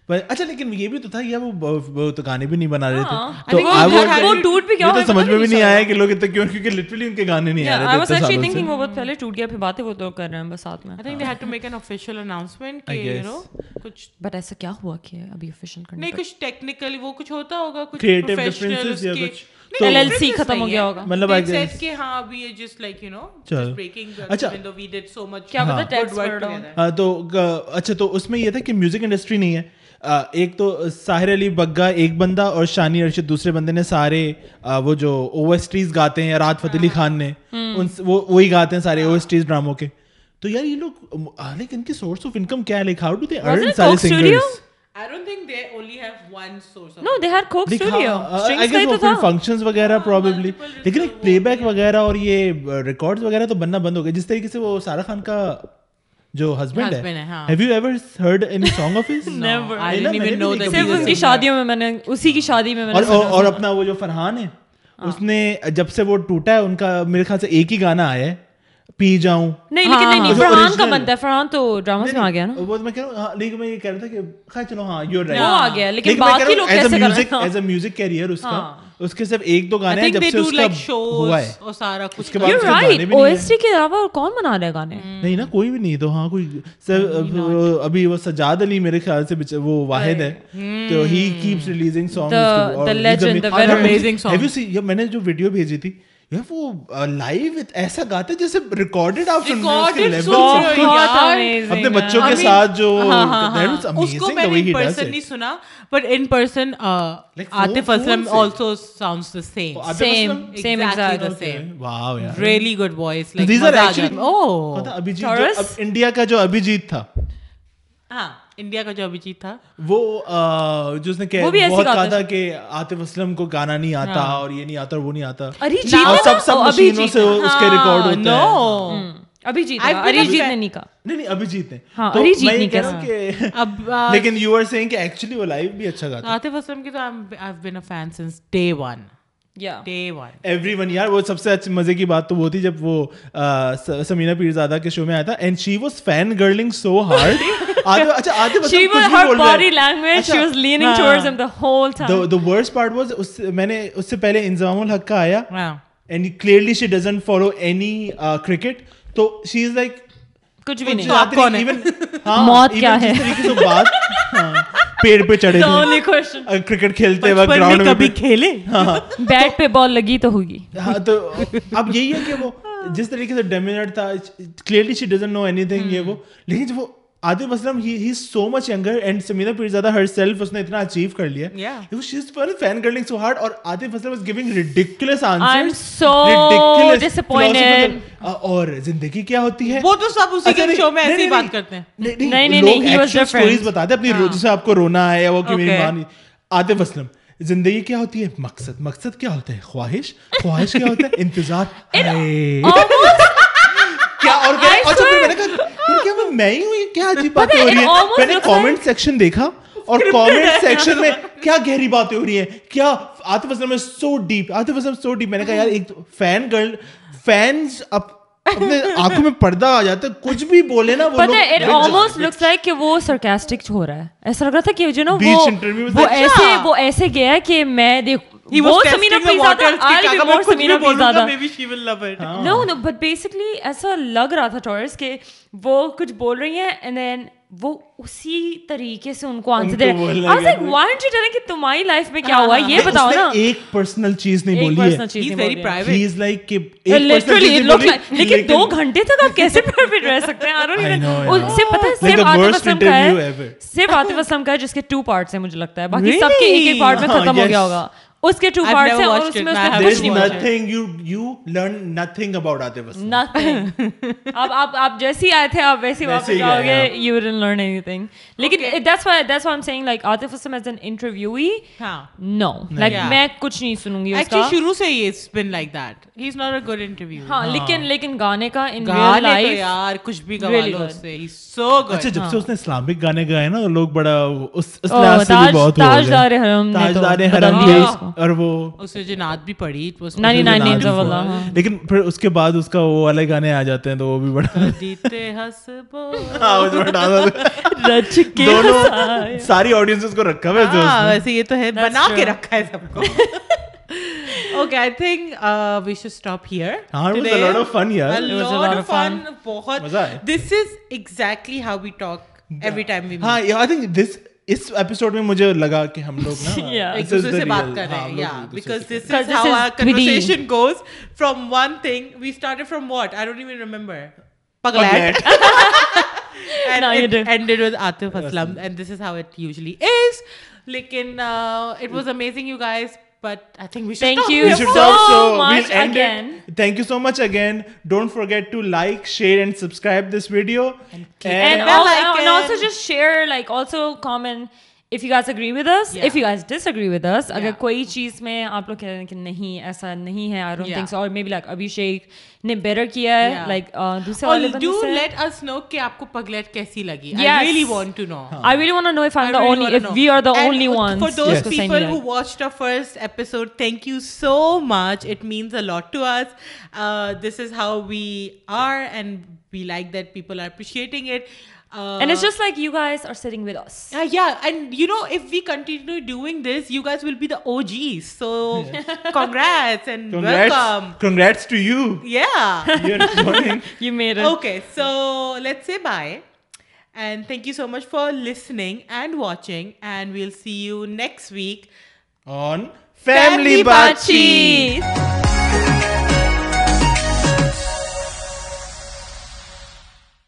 اچھا لیکن یہ بھی تو تھا یار وہ تو گانے بھی نہیں بنا رہے تھے۔ ہاں۔ تو ٹوٹ بھی گیا سمجھ میں بھی نہیں آیا کہ لوگ اتنے کیوں کیونکہ لٹرلی ان کے گانے نہیں آ رہے تھے وہ بہت پہلے ٹوٹ گیا پھر باتیں وہ تو کر رہے ہیں بس ساتھ میں۔ کہ کچھ ایسا کیا ہوا کہ ابھی کرنے نہیں کچھ ٹیکنیکلی وہ کچھ ہوتا ہوگا کچھ پروفیشنلز یا کچھ ایل ایل سی ختم ہو گیا ہوگا۔ مطلب گیس کہ ہاں just like you know just breaking اچھا۔ وی سو مچ کیا پتہ ورڈ ہاں تو اچھا تو اس میں یہ تھا کہ میوزک انڈسٹری نہیں ہے۔ ایک تو ساحر علی بگا ایک بندہ اور شانی ارشد دوسرے بندے نے سارے وہ جو او ایس ٹیز گاتے ہیں رات فتح علی خان نے وہی گاتے ہیں سارے او ایس ٹیز ڈراموں کے۔ تو یار یہ لوگ لیکن ان کے سورس آف انکم کیا ہے؟ Like how do they earn سارے سنگرز اور یہ وغیرہ تو بننا بند ہو جس طریقے سے وہ سارا خان کا جو ہسبینڈ ہے شادیوں میں میں نے اسی کی شادی میں اور اپنا وہ جو فرحان ہے اس نے جب سے وہ ٹوٹا ہے ان کا میرے خیال سے ایک ہی گانا آیا ہے پی جاؤں۔ نہیں لیکن ہاں، نہیں فرحان کا بنتا ہے فرحان تو میں آ گیا نا؟ وہ میں کہہ رہا ہوں ہاں، لیکن میں یہ کہہ رہا تھا کہ خیر چلو ہاں یو رائٹ وہ آ گیا لیکن باقی لوگ کیسے کر رہے ہیں؟ ایز میوزک کیریئر اس کا ہاں۔ اس کے صرف ایک دو گانے ہیں جب سے اس کا ہوا ہے۔ اور سارا کچھ کے بعد گانے بھی نہیں کے علاوہ اور کون بنا رہا ہے گانے؟ نہیں نا کوئی بھی نہیں تو ہاں کوئی ابھی وہ سجاد علی میرے خیال سے وہ واحد ہے۔ تو ہی کیپس ریلیزنگ سانگز میں نے جو ویڈیو بھیجی تھی وہ لائیو ایسا جیسے ریکارڈڈ آپ اپنے بچوں کے ساتھ جو اس کو میں نے پرسن نہیں سنا in person Aslam also sounds the same same same wow یار really good voice like these actually oh India کا جو ابھی تھا ہاں انڈیا کا جو ابھیجیت تھا۔ وہ جس نے بہت کہا تھا کہ عاطف اسلم کو گانا نہیں آتا اور یہ نہیں آتا اور وہ نہیں آتا۔ اور سب سب مشینوں سے اس کے ریکارڈ ہوتے ہیں۔ (laughs) اچھا مزے کی بات تو وہ تھی جب وہ سمینا پیرزادہ کے شو میں آیا تھا۔ And she was fan girling so hard اچھا، اچھا، ہاں۔ پہلے انضمام الحق کا آیا۔ And clearly she doesn't follow any cricket تو شی از لائک کچھ بھی نہیں۔ آپ کون (laughs) ہاں، موت کیا ہے؟ بات ہاں، پیڑ پہ چڑھے کرکٹ کھیلتے وقت گراؤنڈ میں کبھی کھیلے؟ بیٹ پہ بال لگی تو ہوگی۔ ہاں تو اب یہی ہے کہ وہ جس طریقے سے ڈیمینٹ تھا clearly she doesn't know anything یہ وہ۔ لیکن جب وہ Adil Aslam he is so much younger and Samina Peer زیادہ ہر سیلف اس نے اتنا اچیو کر لیا. You she is fan girling so hard اور Adil Aslam is giving ridiculous answers I am so disappointed اور زندگی کیا ہوتی ہے؟ وہ تو سب اسی کے اچھا، شو میں ایسی بات کرتے ہیں. نہیں نہیں نہیں ہی واز سٹوریز بتاتے اپنی ہاں. روز سے اپ کو رونا ہے یا وہ کہ میری ماں عادل اسلم زندگی کیا ہوتی ہے؟ مقصد مقصد کیا ہوتا ہے؟ خواہش؟ خواہش کیا ہوتا ہے؟ انتظار. (laughs) کیا اور میں نے میں ہی کیا عجیب باتیں ہو رہی ہیں؟ میں نے کامنٹ سیکشن دیکھا اور کامنٹ سیکشن میں کیا گہری باتیں ہو رہی ہیں؟ کیا آتف اسلم میں so deep Atif Aslam so deep میں نے کہا یار ایک فین گرل فینز اپ اپنے آنکھوں میں پردہ آ جاتا ہے۔ کچھ بھی بولے نا وہ پتہ کہ وہ ہو رہا ہے۔ ایسا لگ رہا تھا کہ وہ ایسے اچھا! وہ ایسے گیا کہ میں دیکھ he was testing the waters ki kya agar kuch bhi bolunga maybe she will love it. No no but basically and then وہ اسی طریقے سے ان کو آنسر دے کہ تمہاری لائف میں کیا ہوا یہ بتاؤ نا ایک پرسنل چیز نہیں بولی لیکن دو گھنٹے تک آپ کیسے پرائیویٹ رہ سکتے ہیں صرف آتف اسلم کا ہے جس کے ٹو پارٹس ہیں مجھے لگتا ہے باقی سب کے ایک ایک پارٹ میں ختم ہو گیا ہوگا اس کے ٹو پارٹس ہیں اور اس میں اس کا کچھ نہیں nothing you you learn nothing about Atif Aslam. Nothing. اب آپ آپ جیسے آئے تھے آپ ویسے واپس آؤ گے you wouldn't learn anything. لیکن that's why that's why I'm saying like Atif Aslam as an interviewee ہاں no. Like میں کچھ نہیں سنوں گی اس کا actually شروع سے ہی it's been like that. He's not a good interviewer. ہاں لیکن لیکن گانے کا in real life یار کچھ بھی گوا لو اس سے he's so good. اچھا جب سے اس نے اسلامک گانے گائے نا لوگ بڑا اس اس لحاظ سے بہت تاجدار حرم نے تاجدار حرم بھی اور وہ اس جنات بھی پڑھی لیکن پھر اس کے بعد اس کا وہ والے گانے آ جاتے ہیں تو وہ بھی بڑا ہاں، ساری آڈینس کو رکھا ہوا ہے ہاں، ویسے یہ تو ہے بنا کے رکھا ہے سب کو۔ Okay I think we should stop here بہت this is exactly how we talk every time ہاں I think this us episode میں مجھے لگا کہ ہم لوگ نا (laughs) ہاں، ایک دوسرے سے بات کر رہے ہیں یا because this is how conversation goes from one thing we started from what I don't even remember Pagglait and it ended with Atif Aslam and this is how it usually is لیکن it was amazing you guys but I think thank you so much again thank you so much again don't forget to like share and subscribe this video and also just share like also comment if you guys agree with us if you guys disagree with us اگر کوئی چیز میں آپ لوگ کہہ رہے ہیں کہ نہیں ایسا نہیں ہے آئی ڈونٹ تھنک سو اور مے بی لائک ابھیشیک نے بیٹر کیا ہے لائک uh, دوسرے والے ڈو لیٹ اس نو کہ آپ کو پگلیٹ کیسی لگی۔ I really want to know I really want to know if I am the only if we are the only ones for those people who watched the first episode thank you so much it means a lot to us this is how we are and we like that people are appreciating it and it's just like you guys are sitting with us yeah and you know if we continue doing this you guys will be the O G so congrats and to you yeah you made okay so let's say bye and thank you so much for listening and watching and we'll see you next week on family بات چیت